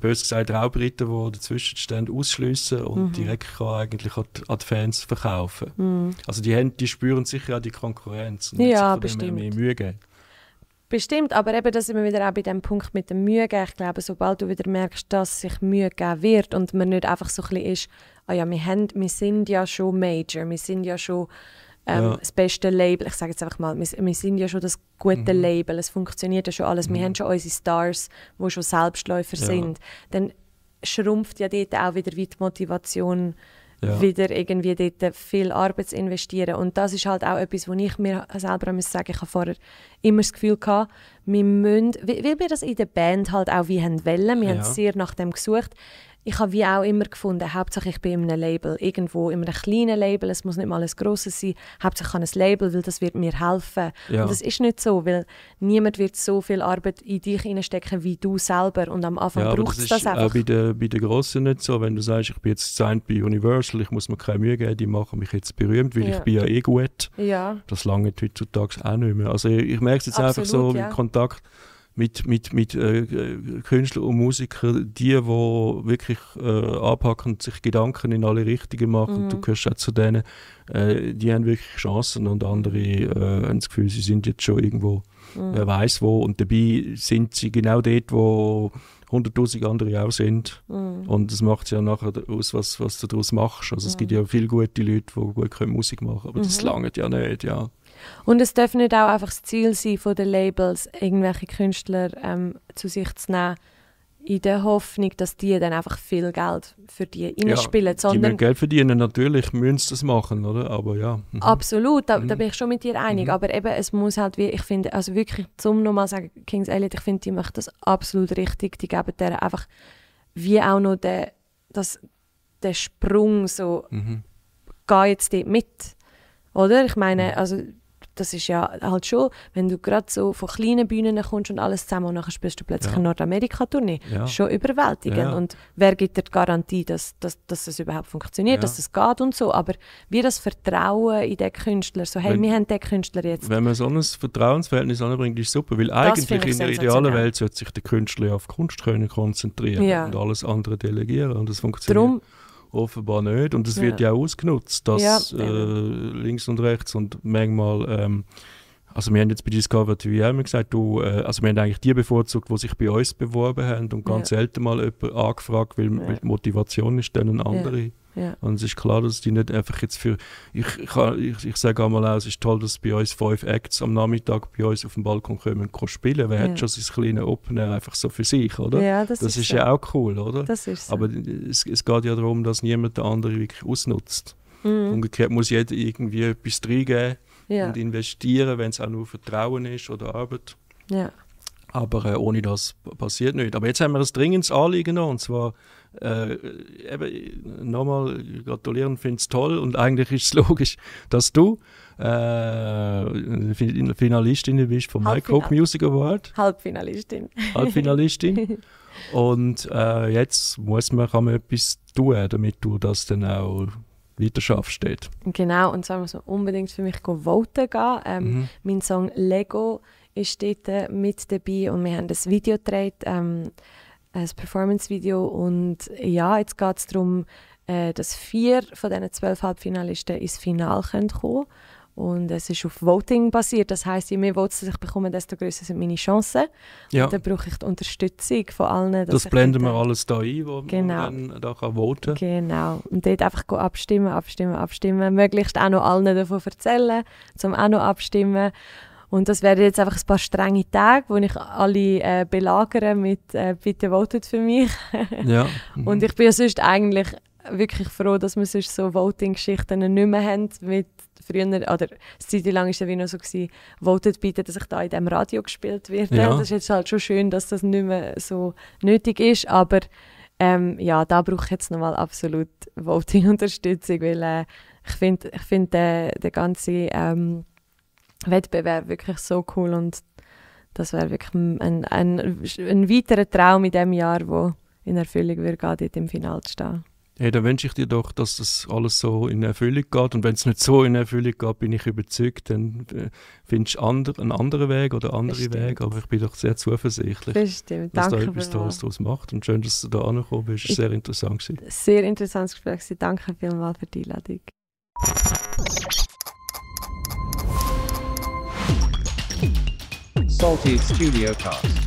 bös gesagt, Raubritter, die dazwischen stehen, ausschliessen und mhm. direkt kann eigentlich an die, an die Fans verkaufen. Mhm. Also die, haben, die spüren sicher auch die Konkurrenz und ja, bestimmt. mehr Mühe geben. Bestimmt, aber eben, das sind wir wieder auch bei dem Punkt mit dem Mühe geben. Ich glaube, sobald du wieder merkst, dass sich Mühe geben wird und man nicht einfach so ein bisschen ist, ah ja, wir, haben, wir sind ja schon Major, wir sind ja schon ähm, ja. das beste Label. Ich sage jetzt einfach mal, wir, wir, sind ja schon das gute mhm. Label, es funktioniert ja schon alles. Mhm. Wir haben schon unsere Stars, die schon Selbstläufer ja. sind. Dann schrumpft ja dort auch wieder die Motivation ja. wieder irgendwie dort viel Arbeit zu investieren. Und das ist halt auch etwas, wo ich mir selber muss sagen, ich habe vorher immer das Gefühl gehabt, wir müssen, weil wir das in der Band halt auch wie haben wollen, wir ja. haben sehr nach dem gesucht, ich habe wie auch immer gefunden, Hauptsache ich bin in einem Label, irgendwo in einem kleinen Label, es muss nicht mal ein grosses sein, Hauptsache ich habe ein Label, weil das wird mir helfen. Ja. Und das ist nicht so, weil niemand wird so viel Arbeit in dich hineinstecken wie du selber und am Anfang ja, braucht es das, das einfach. Auch bei den, bei den Grossen nicht so, wenn du sagst, ich bin jetzt signed bei Universal, ich muss mir keine Mühe geben, die machen mich jetzt berühmt, weil ja. ich bin ja eh gut. Ja. Das lange heutzutage auch nicht mehr. Also ich, ich merke es jetzt Absolut, einfach so im Kontakt mit, mit, mit äh, Künstlern und Musikern, die, die wirklich äh, anpacken und sich Gedanken in alle Richtungen machen, mhm. du gehörst auch zu denen, äh, die haben wirklich Chancen und andere äh, haben das Gefühl, sie sind jetzt schon irgendwo, mhm. wer weiß wo und dabei sind sie genau dort, wo 100'000 andere auch sind mhm. und das macht ja nachher aus, was, was du daraus machst. Also es gibt mhm. ja viele gute Leute, die gut Musik machen können, aber das mhm. langt ja nicht, ja. Und es darf nicht auch einfach das Ziel sein von den Labels, irgendwelche Künstler ähm, zu sich zu nehmen, in der Hoffnung, dass die dann einfach viel Geld für die reinspielen. Ja, die müssen Geld verdienen, natürlich müssen sie das machen, oder? Aber ja. Mhm. Absolut, da, mhm. da, bin ich schon mit dir einig. Mhm. Aber eben, es muss halt, wie ich finde, also wirklich, zum nochmal sagen, Kings Elliot, ich finde, die machen das absolut richtig. Die geben der einfach wie auch noch den, das, den Sprung so, mhm. geh jetzt dort mit. Oder? Ich meine, mhm. also das ist ja halt schon, wenn du gerade so von kleinen Bühnen kommst und alles zusammen und dann spielst du plötzlich ja. eine Nordamerika-Tournee, ja. schon überwältigend. Ja. Und wer gibt dir die Garantie, dass, dass, dass es überhaupt funktioniert, ja. dass es geht und so. Aber wie das Vertrauen in den Künstler, so hey, wenn, wir haben den Künstler jetzt. Wenn man so ein Vertrauensverhältnis anbringt, ist super, weil eigentlich in der idealen Welt sollte sich der Künstler auf Kunst können konzentrieren und alles andere delegieren und das funktioniert. Drum, offenbar nicht. Und es ja. wird ja auch ausgenutzt, dass ja, äh, links und rechts und manchmal, ähm, also wir haben jetzt bei Discover TV immer gesagt, du, äh, also wir haben eigentlich die bevorzugt, die sich bei uns beworben haben und ganz ja. selten mal jemand angefragt, weil, weil die Motivation ist dann eine andere. Ja. Und es ist klar, dass die nicht einfach jetzt für. Ich, ich, ich, ich sage einmal auch, es ist toll, dass bei uns fünf Acts am Nachmittag bei uns auf dem Balkon kommen und spielen. Wer ja. hat schon sein kleines Open einfach so für sich, oder? Ja, das, das ist, ist ja auch cool, oder? Das ist so. Aber es, es geht ja darum, dass niemand den anderen wirklich ausnutzt. Mhm. Umgekehrt muss jeder irgendwie etwas reingeben ja. und investieren, wenn es auch nur Vertrauen ist oder Arbeit. Ja. Aber äh, ohne das passiert nicht. Aber jetzt haben wir ein dringendes Anliegen noch, und zwar äh, eben, nochmal gratulieren, finde es toll und eigentlich ist es [laughs] logisch, dass du äh, Finalistin bist vom Mike Coke Music Award. Halbfinalistin. Halbfinalistin. [laughs] und äh, jetzt muss man, kann man etwas tun, damit du das dann auch weiter schaffst. Steht. Genau, und zwar muss man unbedingt für mich voten gehen. Ähm, mhm. Mein Song Lego ist dort äh, mit dabei und wir haben das Video gedreht. Ähm, ein Performance-Video. Und ja, jetzt geht es darum, äh, dass vier von diesen zwölf Halbfinalisten ins Finale kommen können. Und es ist auf Voting basiert. Das heißt, je mehr Votes ich bekomme, desto größer sind meine Chancen. Ja. Und dann brauche ich die Unterstützung von allen. Das blenden wir alles da ein, wo genau. man dann da kann voten Genau. Und dort einfach abstimmen, abstimmen, abstimmen. Möglichst auch noch allen davon erzählen, um auch noch abstimmen. Und das wären jetzt einfach ein paar strenge Tage, wo ich alle äh, belagere mit äh, «Bitte votet für mich». [laughs] ja. Mhm. Und ich bin ja sonst eigentlich wirklich froh, dass wir sonst so Voting-Geschichten nicht mehr haben. Mit früher, oder Zeit lang war es ja noch so, gewesen, «Votet bitte, dass ich da in diesem Radio gespielt werde». Ja. Das ist jetzt halt schon schön, dass das nicht mehr so nötig ist, aber ähm, ja, da brauche ich jetzt nochmal absolut Voting-Unterstützung, weil äh, ich finde ich find den, den ganzen ähm, Wettbewerb wirklich so cool und das wäre wirklich ein, ein, ein, weiterer Traum in diesem Jahr, wo in Erfüllung wird, dort im Finale zu stehen. Hey, dann wünsche ich dir doch, dass das alles so in Erfüllung geht. Und wenn es nicht so in Erfüllung geht, bin ich überzeugt, dann äh, findest du ander, einen anderen Weg oder andere Bestimmt. Wege. Aber ich bin doch sehr zuversichtlich, Bestimmt. dass Danke da etwas Tolles daraus macht. Und schön, dass du da angekommen bist. War sehr interessant. Gewesen. Sehr interessantes Gespräch. Danke vielmals für die Einladung. Salty Studio Cast.